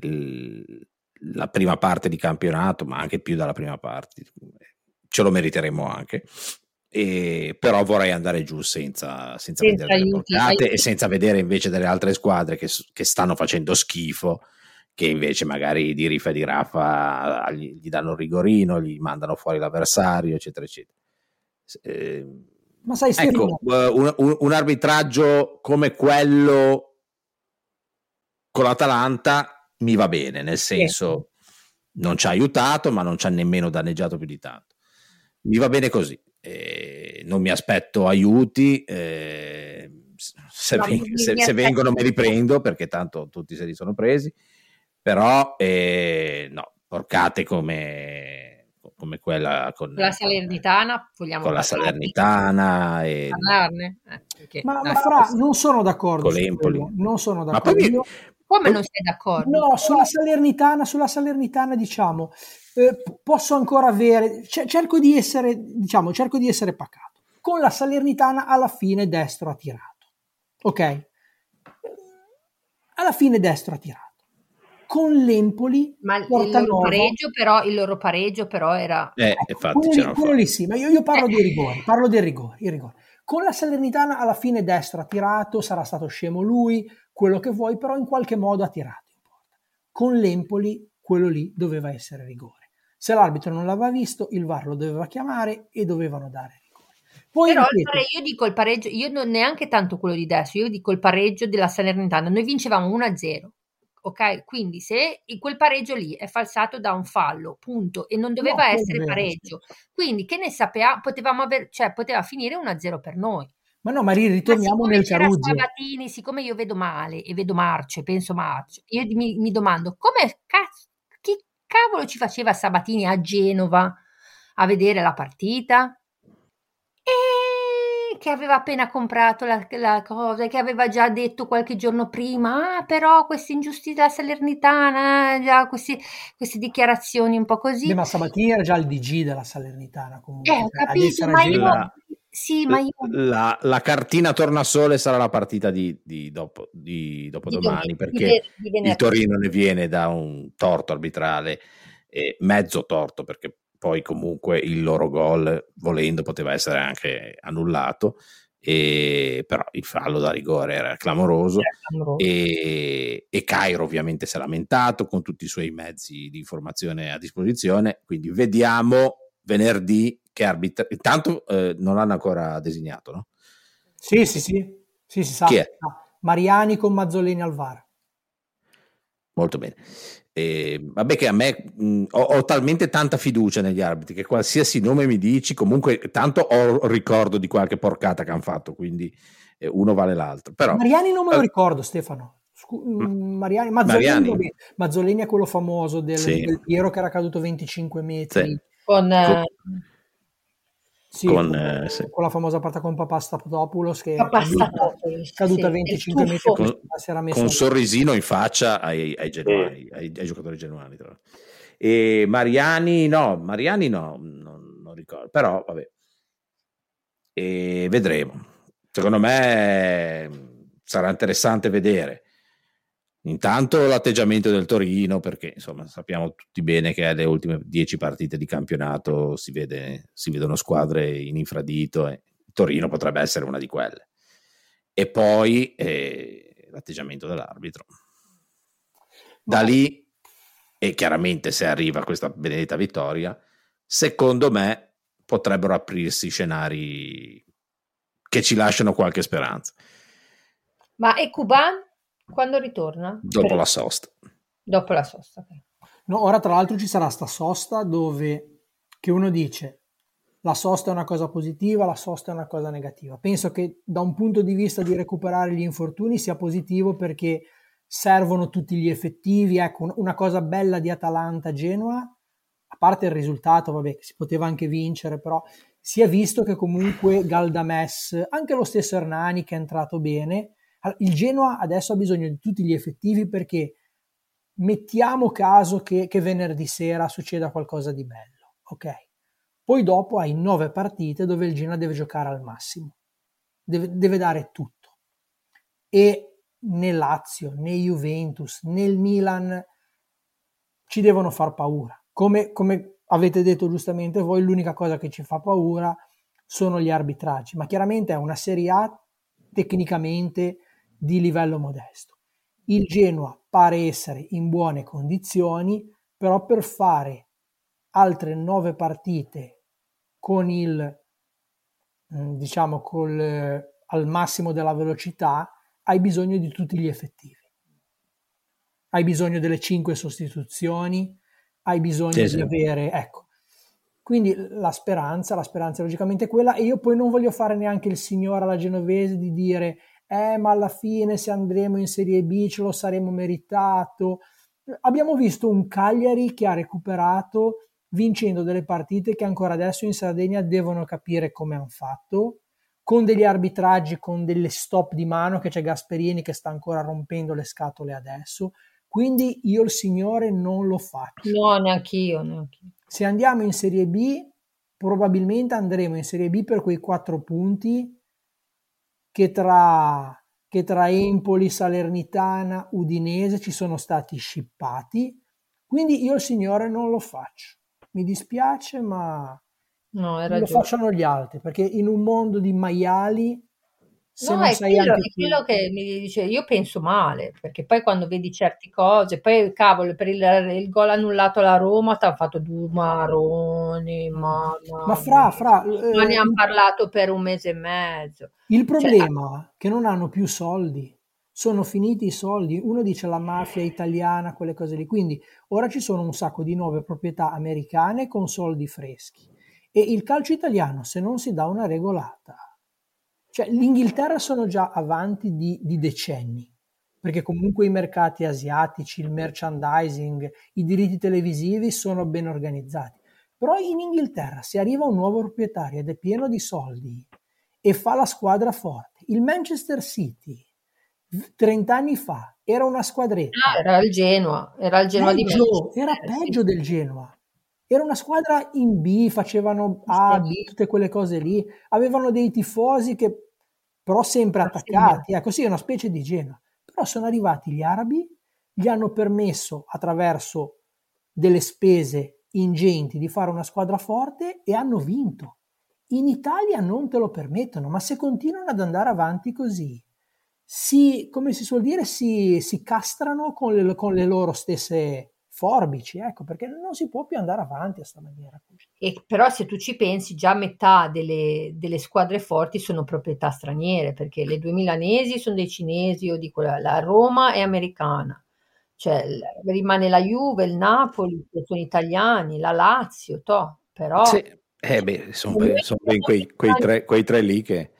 [SPEAKER 2] il- la prima parte di campionato, ma anche più dalla prima parte, ce lo meriteremo anche. E, però vorrei andare giù senza, senza
[SPEAKER 5] Senza
[SPEAKER 2] vedere delle
[SPEAKER 5] aiuti,
[SPEAKER 2] porcate
[SPEAKER 5] aiuti.
[SPEAKER 2] e senza vedere invece delle altre squadre che, che stanno facendo schifo che invece magari di rifa e di raffa gli, gli danno il rigorino, gli mandano fuori l'avversario, eccetera, eccetera. Eh,
[SPEAKER 3] Ma sai,
[SPEAKER 2] ecco, eh, un, un- arbitraggio come quello con l'Atalanta mi va bene, nel senso non ci ha aiutato, ma non ci ha nemmeno danneggiato più di tanto. Mi va bene così. eh, non mi aspetto aiuti. eh, se,
[SPEAKER 5] No,
[SPEAKER 2] ven-
[SPEAKER 5] mi-
[SPEAKER 2] se- se vengono me li prendo perché tanto tutti se li sono presi. Però eh, no, porcate come, come quella con,
[SPEAKER 5] la Salernitana, vogliamo
[SPEAKER 2] con la? Salernitana e
[SPEAKER 5] Parlarne? Eh, perché-
[SPEAKER 3] ma, ma. Fra, non sono d'accordo
[SPEAKER 2] con l'Empoli.
[SPEAKER 3] non sono
[SPEAKER 2] Ma
[SPEAKER 3] d'accordo.
[SPEAKER 2] poi
[SPEAKER 3] Io-
[SPEAKER 5] Come non sei d'accordo?
[SPEAKER 3] No, sulla Salernitana, sulla Salernitana diciamo, eh, posso ancora avere, ce- cerco di essere, diciamo, cerco di essere pacato. Con la Salernitana alla fine destro ha tirato, ok? Alla fine destro ha tirato. Con l'Empoli,
[SPEAKER 5] Ma il- loro pareggio però, il loro pareggio però era...
[SPEAKER 2] Eh, infatti
[SPEAKER 3] quello, quello lì sì, ma io, io parlo dei rigori, parlo del rigore, il rigore. Con la Salernitana alla fine destro ha tirato, sarà stato scemo lui, quello che vuoi, però in qualche modo ha tirato in porta. Con l'Empoli quello lì doveva essere rigore. Se l'arbitro non l'aveva visto, il VAR lo doveva chiamare e dovevano dare rigore. Poi
[SPEAKER 5] Però io dico il pareggio, io non neanche tanto quello di adesso, io dico il pareggio della Salernitana. Noi vincevamo 1-0, ok? Quindi se quel pareggio lì è falsato da un fallo, punto, e non doveva
[SPEAKER 3] è
[SPEAKER 5] essere pareggio. Quindi che ne sappiamo, potevamo aver, cioè poteva finire 1-0 per noi.
[SPEAKER 3] ma no, ma ri- ritorniamo
[SPEAKER 5] siccome
[SPEAKER 3] nel Caruzio.
[SPEAKER 5] Sabatini, siccome io vedo male e vedo Marce, penso Marce, io mi, mi domando come cazzo, chi cavolo ci faceva Sabatini a Genova a vedere la partita? E che aveva appena comprato la, la cosa, che aveva già detto qualche giorno prima, ah, però questa ingiustizia salernitana, eh, già questi- queste dichiarazioni un po' così.
[SPEAKER 3] Beh, ma Sabatini era già il DG della Salernitana comunque.
[SPEAKER 5] Eh, ho
[SPEAKER 3] cioè, ad
[SPEAKER 5] capito, ma io...
[SPEAKER 2] La-
[SPEAKER 5] Sì, ma io...
[SPEAKER 2] la, la cartina tornasole sarà la partita di, di dopo, di dopodomani
[SPEAKER 5] Di
[SPEAKER 2] perché il Torino ne viene da un torto arbitrale e mezzo torto perché poi comunque il loro gol volendo poteva essere anche annullato e, però il fallo da rigore era clamoroso e, e Cairo ovviamente si è lamentato con tutti i suoi mezzi di informazione a disposizione quindi vediamo venerdì che arbitra. Intanto eh, non l'hanno ancora designato, no?
[SPEAKER 3] Sì, sì, sì. Sì, si sa.
[SPEAKER 2] Chi è?
[SPEAKER 3] Mariani con Mazzolini al VAR.
[SPEAKER 2] Molto bene. E, vabbè che a me mh, ho, ho, talmente tanta fiducia negli arbitri che qualsiasi nome mi dici comunque tanto ho ricordo di qualche porcata che hanno fatto quindi eh, uno vale l'altro Però,
[SPEAKER 3] Mariani non me lo ricordo Stefano Scu- mm. Mariani, Mazzolini, Mariani. Mazzolini, è quello famoso del, sì. del, Piero che era caduto 25 metri
[SPEAKER 5] sì. con, eh,
[SPEAKER 3] sì, con, con, eh, sì. con, la famosa partita con Papastapopoulos che
[SPEAKER 5] Papastapopoulos,
[SPEAKER 3] è caduta sì, 25 metri
[SPEAKER 2] con, con un sorrisino in faccia ai, ai, genuani, ai, ai giocatori genuani e Mariani no Mariani no non, non ricordo però vabbè. E vedremo. Secondo me sarà interessante vedere Intanto l'atteggiamento del Torino, perché insomma sappiamo tutti bene che alle ultime dieci partite di campionato si, vede, si vedono squadre in infradito e Torino potrebbe essere una di quelle. E poi eh, l'atteggiamento dell'arbitro. Da lì, e chiaramente se arriva questa benedetta vittoria, secondo me potrebbero aprirsi scenari che ci lasciano qualche speranza.
[SPEAKER 5] Ma e Cuban? Quando ritorna?
[SPEAKER 2] Dopo per... la sosta.
[SPEAKER 5] Dopo la sosta, ok.
[SPEAKER 3] No, ora tra l'altro ci sarà sta sosta dove che uno dice la sosta è una cosa positiva, la sosta è una cosa negativa. Penso che da un punto di vista di recuperare gli infortuni sia positivo perché servono tutti gli effettivi. Ecco, una cosa bella di Atalanta-Genoa, a parte il risultato, vabbè, si poteva anche vincere, però si è visto che comunque Galdames, anche lo stesso Hernani che è entrato bene, il Genoa adesso ha bisogno di tutti gli effettivi perché mettiamo caso che, che venerdì sera succeda qualcosa di bello, ok? Poi dopo hai nove partite dove il Genoa deve giocare al massimo, deve, deve dare tutto. E né Lazio, né Juventus, né il Milan ci devono far paura. Come, come avete detto giustamente voi, l'unica cosa che ci fa paura sono gli arbitraggi, ma chiaramente è una Serie A tecnicamente di livello modesto. Il Genoa pare essere in buone condizioni, però per fare altre nove partite con il mm, diciamo col, al massimo della velocità hai bisogno di tutti gli effettivi. Hai bisogno delle cinque sostituzioni, hai bisogno sì, di sì. avere, ecco. Quindi la speranza, la speranza è logicamente quella e io poi non voglio fare neanche il signore alla genovese di dire eh, ma alla fine se andremo in Serie B ce lo saremo meritato. Abbiamo visto un Cagliari che ha recuperato vincendo delle partite che ancora adesso in Sardegna devono capire come hanno fatto, con degli arbitraggi, con delle stop di mano, che c'è Gasperini che sta ancora rompendo le scatole adesso. Quindi io il signore non lo faccio.
[SPEAKER 5] No, neanch'io, neanch'io.
[SPEAKER 3] Se andiamo in Serie B, probabilmente andremo in Serie B per quei quattro punti che tra, che tra Empoli, Salernitana, Udinese ci sono stati scippati. Quindi io il Signore non lo faccio. Mi dispiace, ma
[SPEAKER 5] no,
[SPEAKER 3] lo facciano gli altri, perché in un mondo di maiali
[SPEAKER 5] se no, è quello, è quello che mi dice, io penso male, perché poi quando vedi certe cose, poi cavolo, per il, il gol annullato alla Roma ti hanno fatto due maroni, ma,
[SPEAKER 3] ma fra, fra
[SPEAKER 5] eh, ma ne hanno parlato per un mese e mezzo.
[SPEAKER 3] Il cioè, problema è che non hanno più soldi, sono finiti i soldi, uno dice la mafia italiana, quelle cose lì, quindi ora ci sono un sacco di nuove proprietà americane con soldi freschi e il calcio italiano se non si dà una regolata cioè, l'Inghilterra sono già avanti di, di decenni, perché comunque i mercati asiatici, il merchandising, i diritti televisivi sono ben organizzati. Però in Inghilterra se arriva un nuovo proprietario ed è pieno di soldi e fa la squadra forte, il Manchester City 30 anni fa era una squadretta.
[SPEAKER 5] Ah, era il Genoa, era il Genoa
[SPEAKER 3] peggio,
[SPEAKER 5] di Manchester.
[SPEAKER 3] Era peggio del Genoa. Era una squadra in B, facevano A, B, tutte quelle cose lì. Avevano dei tifosi che però sempre attaccati. Ecco, sì, è una specie di Genoa. Però sono arrivati gli arabi, gli hanno permesso attraverso delle spese ingenti di fare una squadra forte e hanno vinto. In Italia non te lo permettono, ma se continuano ad andare avanti così, si, come si suol dire, si, si castrano con le, con le loro stesse forbici, ecco, perché non si può più andare avanti a sta maniera.
[SPEAKER 5] E però se tu ci pensi, già metà delle, delle squadre forti sono proprietà straniere, perché le due milanesi sono dei cinesi, io dico la, la Roma è americana, cioè rimane la Juve, il Napoli, che sono italiani, la Lazio, to, però...
[SPEAKER 2] Sì. Eh beh, sono, ben, sono ben quei, quei, tre, quei, tre, lì che...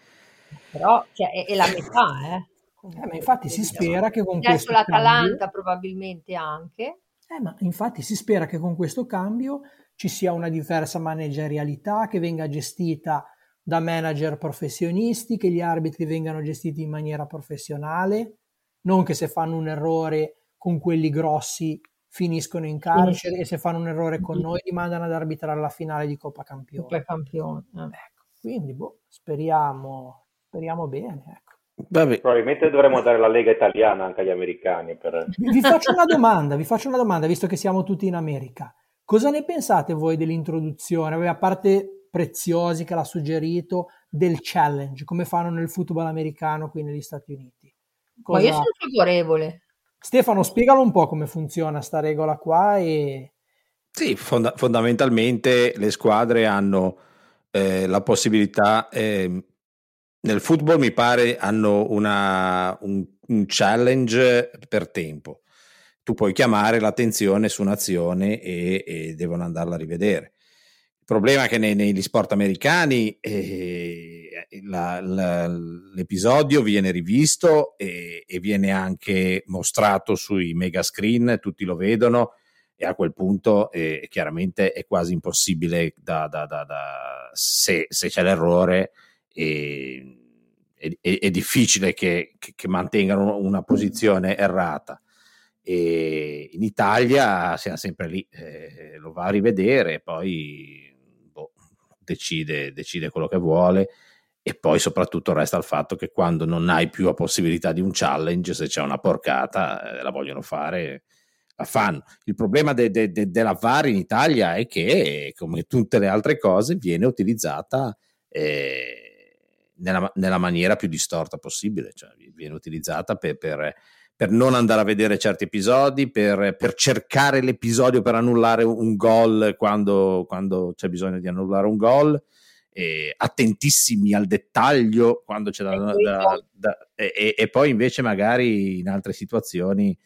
[SPEAKER 5] Però cioè, è, è, la metà, eh.
[SPEAKER 3] eh ma infatti si spera che con
[SPEAKER 5] Adesso
[SPEAKER 3] questo
[SPEAKER 5] l'Atalanta
[SPEAKER 3] cambio...
[SPEAKER 5] probabilmente anche.
[SPEAKER 3] Eh, ma infatti si spera che con questo cambio ci sia una diversa managerialità, che venga gestita da manager professionisti, che gli arbitri vengano gestiti in maniera professionale, non che se fanno un errore con quelli grossi finiscono in carcere e se fanno un errore con noi li mandano ad arbitrare la finale di Coppa Campione.
[SPEAKER 5] Coppa Campione. Eh.
[SPEAKER 3] Ecco, quindi boh, speriamo, speriamo bene.
[SPEAKER 4] Vabbè. Probabilmente dovremmo dare la Lega italiana anche agli americani. Per...
[SPEAKER 3] Vi faccio una domanda, vi faccio una domanda, visto che siamo tutti in America. Cosa ne pensate voi dell'introduzione, a parte Preziosi che l'ha suggerito, del challenge, come fanno nel football americano qui negli Stati Uniti?
[SPEAKER 5] Cosa... Ma io sono favorevole.
[SPEAKER 3] Stefano, spiegalo un po' come funziona sta regola qua. E...
[SPEAKER 2] Sì, fonda- fondamentalmente le squadre hanno eh, la possibilità, eh, nel football mi pare hanno una, un, un, challenge per tempo. Tu puoi chiamare l'attenzione su un'azione e, e devono andarla a rivedere. Il problema è che nei, negli sport americani eh, la, la, l'episodio viene rivisto e, e, viene anche mostrato sui mega screen, tutti lo vedono e a quel punto eh, chiaramente è quasi impossibile da, da, da, se, se, c'è l'errore e, è, è, è, difficile che, che, che, mantengano una posizione errata. E in Italia siamo sempre lì, eh, lo va a rivedere, poi decide, decide quello che vuole e poi soprattutto resta il fatto che quando non hai più la possibilità di un challenge, se c'è una porcata, eh, la vogliono fare, la fanno. Il problema de, de, de, della VAR in Italia è che, come tutte le altre cose, viene utilizzata eh, nella, nella, maniera più distorta possibile, cioè viene utilizzata per, per, per non andare a vedere certi episodi, per, per cercare l'episodio per annullare un gol quando, quando c'è bisogno di annullare un gol. Eh, attentissimi al dettaglio quando c'è da, da, da e, e, poi invece magari in altre situazioni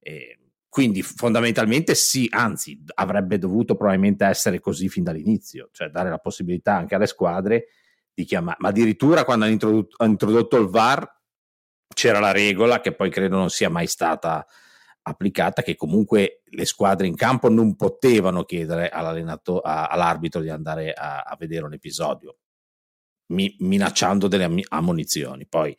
[SPEAKER 2] eh, quindi fondamentalmente sì, anzi avrebbe dovuto probabilmente essere così fin dall'inizio, cioè dare la possibilità anche alle squadre di chiamare, ma addirittura quando hanno introdotto, hanno introdotto il VAR c'era la regola che poi credo non sia mai stata applicata che comunque le squadre in campo non potevano chiedere all'arbitro di andare a, a vedere un episodio mi, minacciando delle ammonizioni. Poi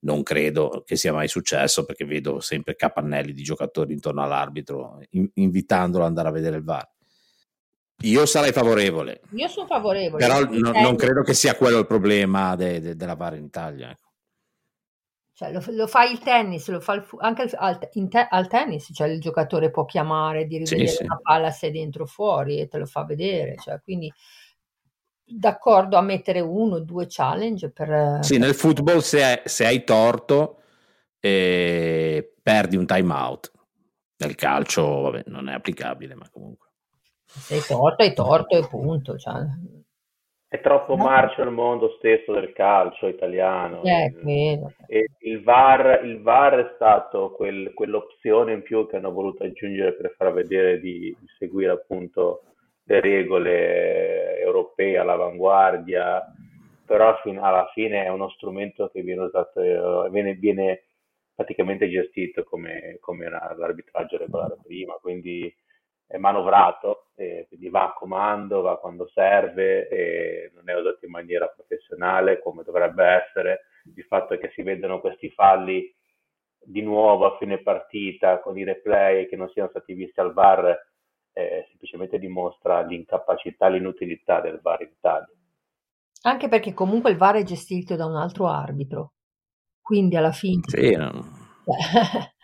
[SPEAKER 2] non credo che sia mai successo perché vedo sempre capannelli di giocatori intorno all'arbitro in, invitandolo ad andare a vedere il VAR io sarei favorevole
[SPEAKER 5] io sono favorevole
[SPEAKER 2] però no, non credo che sia quello il problema de, de, della VAR in Italia ecco.
[SPEAKER 5] Cioè, lo, lo, fa il tennis, lo fa il, anche al, te, al, tennis, cioè il giocatore può chiamare di rivedere sì, sì. una palla se è dentro o fuori e te lo fa vedere. Cioè, quindi d'accordo a mettere uno o due challenge per...
[SPEAKER 2] Sì, nel football se, hai, se hai torto eh, perdi un time out. Nel calcio vabbè, non è applicabile, ma comunque.
[SPEAKER 5] Se hai torto, hai torto e punto. Cioè,
[SPEAKER 4] è troppo no. marcio il mondo stesso del calcio italiano.
[SPEAKER 5] Eh,
[SPEAKER 4] il VAR, il VAR è stato quel, quell'opzione in più che hanno voluto aggiungere per far vedere di, di seguire appunto le regole europee all'avanguardia, però alla fine è uno strumento che viene usato, viene, viene praticamente gestito come, come l'arbitraggio regolare prima, quindi è manovrato, eh, quindi va a comando, va quando serve, e non è usato in maniera professionale come dovrebbe essere. Il fatto è che si vedono questi falli di nuovo a fine partita con i replay che non siano stati visti al VAR eh, semplicemente dimostra l'incapacità, l'inutilità del VAR in Italia.
[SPEAKER 5] Anche perché comunque il VAR è gestito da un altro arbitro, quindi alla fine...
[SPEAKER 2] Sì, no.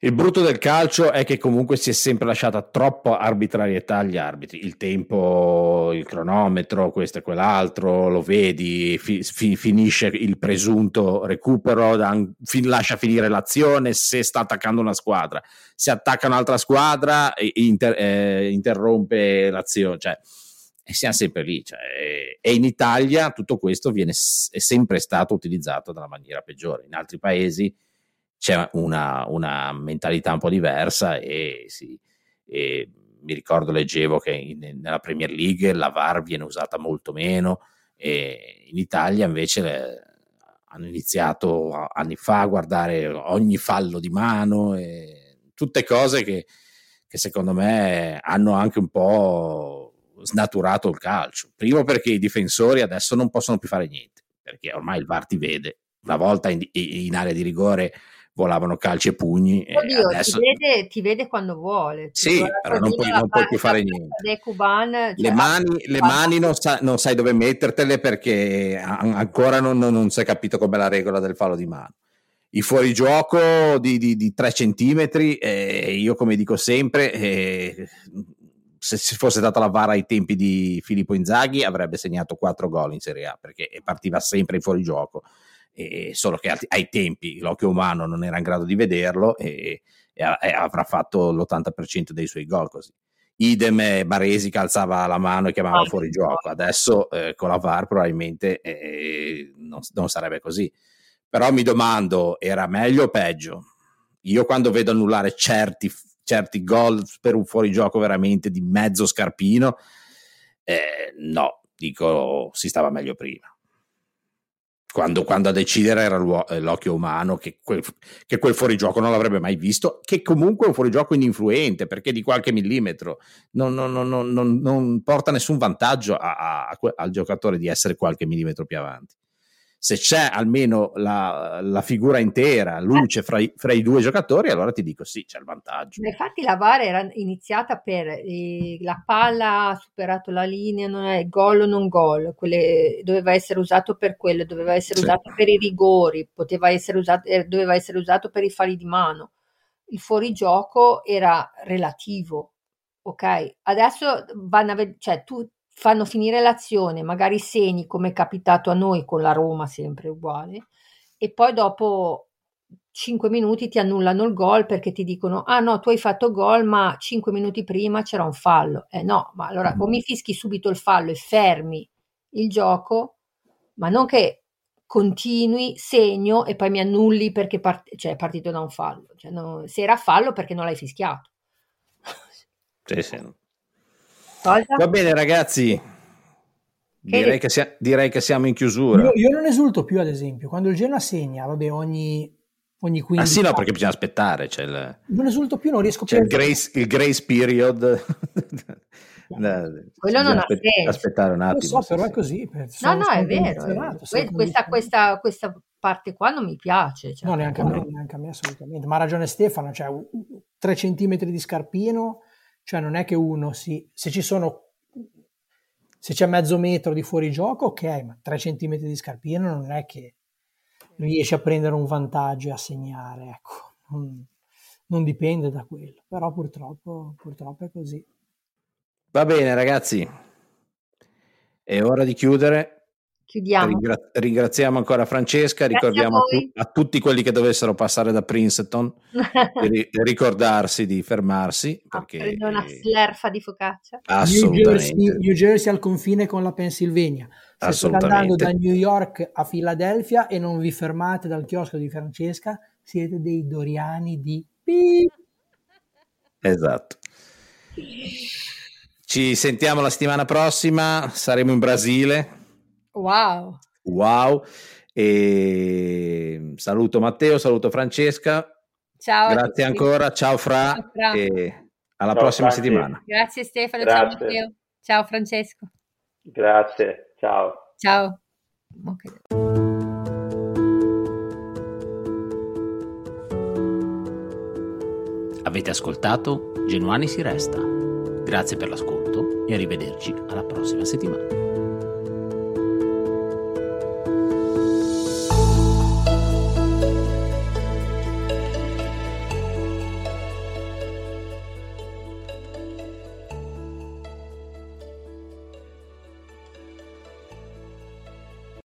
[SPEAKER 2] Il brutto del calcio è che comunque si è sempre lasciata troppa arbitrarietà agli arbitri. Il tempo, il cronometro, questo e quell'altro, lo vedi, fi, fi, finisce il presunto recupero, dan, fin, lascia finire l'azione se sta attaccando una squadra. Se attacca un'altra squadra, inter, eh, interrompe l'azione. Cioè, e siamo sempre lì. Cioè, e in Italia tutto questo viene, è sempre stato utilizzato dalla maniera peggiore. In altri paesi c'è una, una mentalità un po' diversa e, sì, e mi ricordo, leggevo che in, nella Premier League la VAR viene usata molto meno e in Italia invece le, hanno iniziato anni fa a guardare ogni fallo di mano tutte cose che, che secondo me hanno anche un po' snaturato il calcio. Primo perché i difensori adesso non possono più fare niente, perché ormai il VAR ti vede. Una volta in, in area di rigore volavano calci e pugni.
[SPEAKER 5] Oddio,
[SPEAKER 2] e adesso...
[SPEAKER 5] ti, vede, ti, vede, quando vuole.
[SPEAKER 2] Sì, però non puoi, non puoi, più fare niente.
[SPEAKER 5] Cuban, cioè,
[SPEAKER 2] le mani, le mani non, sa, non, sai dove mettertele perché ancora non, non, si è capito com'è la regola del fallo di mano. I fuorigioco di, di, di 3 centimetri, eh, io come dico sempre, eh, se si fosse data la VAR ai tempi di Filippo Inzaghi avrebbe segnato 4 gol in Serie A perché partiva sempre in fuorigioco e solo che ai tempi l'occhio umano non era in grado di vederlo e, e, avrà fatto l'80% dei suoi gol così. Idem Baresi calzava la mano e chiamava ah, fuori gioco, adesso eh, con la VAR probabilmente eh, non, non, sarebbe così. Però mi domando, era meglio o peggio? Io quando vedo annullare certi, certi gol per un fuorigioco veramente di mezzo scarpino, eh, no, dico si stava meglio prima quando, quando, a decidere era eh, l'occhio umano che quel, che quel fuorigioco non l'avrebbe mai visto, che comunque è un fuorigioco ininfluente perché di qualche millimetro non, non, non, non porta nessun vantaggio a, a, a, al giocatore di essere qualche millimetro più avanti se c'è almeno la, la figura intera, luce fra i, fra i, due giocatori, allora ti dico sì, c'è il vantaggio.
[SPEAKER 5] Infatti la VAR era iniziata per eh, la palla ha superato la linea, non è gol o non gol, quelle, doveva essere usato per quello, doveva essere sì. usato per i rigori, poteva essere usato, eh, doveva essere usato per i falli di mano. Il fuorigioco era relativo, ok? Adesso vanno a vedere, cioè tu fanno finire l'azione, magari segni come è capitato a noi con la Roma, sempre uguale, e poi dopo 5 minuti ti annullano il gol perché ti dicono ah no tu hai fatto gol ma 5 minuti prima c'era un fallo. Eh no ma allora o mi fischi subito il fallo e fermi il gioco ma non che continui segno e poi mi annulli perché part- cioè, è partito da un fallo. Cioè, no, se era fallo perché non l'hai fischiato.
[SPEAKER 2] Sì sì Cosa? Va bene ragazzi, direi che, sia, direi che, siamo in chiusura.
[SPEAKER 3] Io, io, non esulto più ad esempio, quando il Genoa segna, vabbè ogni, ogni 15
[SPEAKER 2] Ah sì no, perché bisogna aspettare. C'è il,
[SPEAKER 3] non esulto più, non riesco
[SPEAKER 2] c'è
[SPEAKER 3] più.
[SPEAKER 2] Il grace, il grace period.
[SPEAKER 5] Quello non aspe- ha senso.
[SPEAKER 2] Aspettare un attimo.
[SPEAKER 3] Lo so, però è così.
[SPEAKER 5] No, no, è vero. È questa, questa, questa, parte qua non mi piace. Cioè.
[SPEAKER 3] No, neanche a, me, neanche a me assolutamente. Ma ha ragione Stefano, cioè 3 centimetri di scarpino cioè non è che uno si... se ci sono... se c'è mezzo metro di fuorigioco, ok, ma 3 centimetri di scarpino non è che riesci a prendere un vantaggio e a segnare, ecco. Non, non dipende da quello, però purtroppo, purtroppo è così.
[SPEAKER 2] Va bene ragazzi, è ora di chiudere.
[SPEAKER 5] Chiudiamo.
[SPEAKER 2] Ringra- ringraziamo ancora Francesca, Grazie ricordiamo a, tu- a, tutti quelli che dovessero passare da Princeton di ricordarsi di fermarsi. Perché...
[SPEAKER 5] Prendere una slerfa di focaccia.
[SPEAKER 2] Assolutamente.
[SPEAKER 3] New Jersey, New Jersey al confine con la Pennsylvania. Se state andando da New York a Filadelfia e non vi fermate dal chiosco di Francesca, siete dei doriani di...
[SPEAKER 2] Esatto. Ci sentiamo la settimana prossima, saremo in Brasile
[SPEAKER 5] Wow.
[SPEAKER 2] Wow. E saluto Matteo, saluto Francesca.
[SPEAKER 5] Ciao.
[SPEAKER 2] Grazie ancora, ciao Fra, ciao, Fra. e alla ciao, prossima Franci. settimana.
[SPEAKER 5] Grazie Stefano, Grazie. ciao Matteo. Ciao Francesco.
[SPEAKER 4] Grazie, ciao.
[SPEAKER 5] Ciao. Okay.
[SPEAKER 9] Avete ascoltato Genuani si resta. Grazie per l'ascolto e arrivederci alla prossima settimana.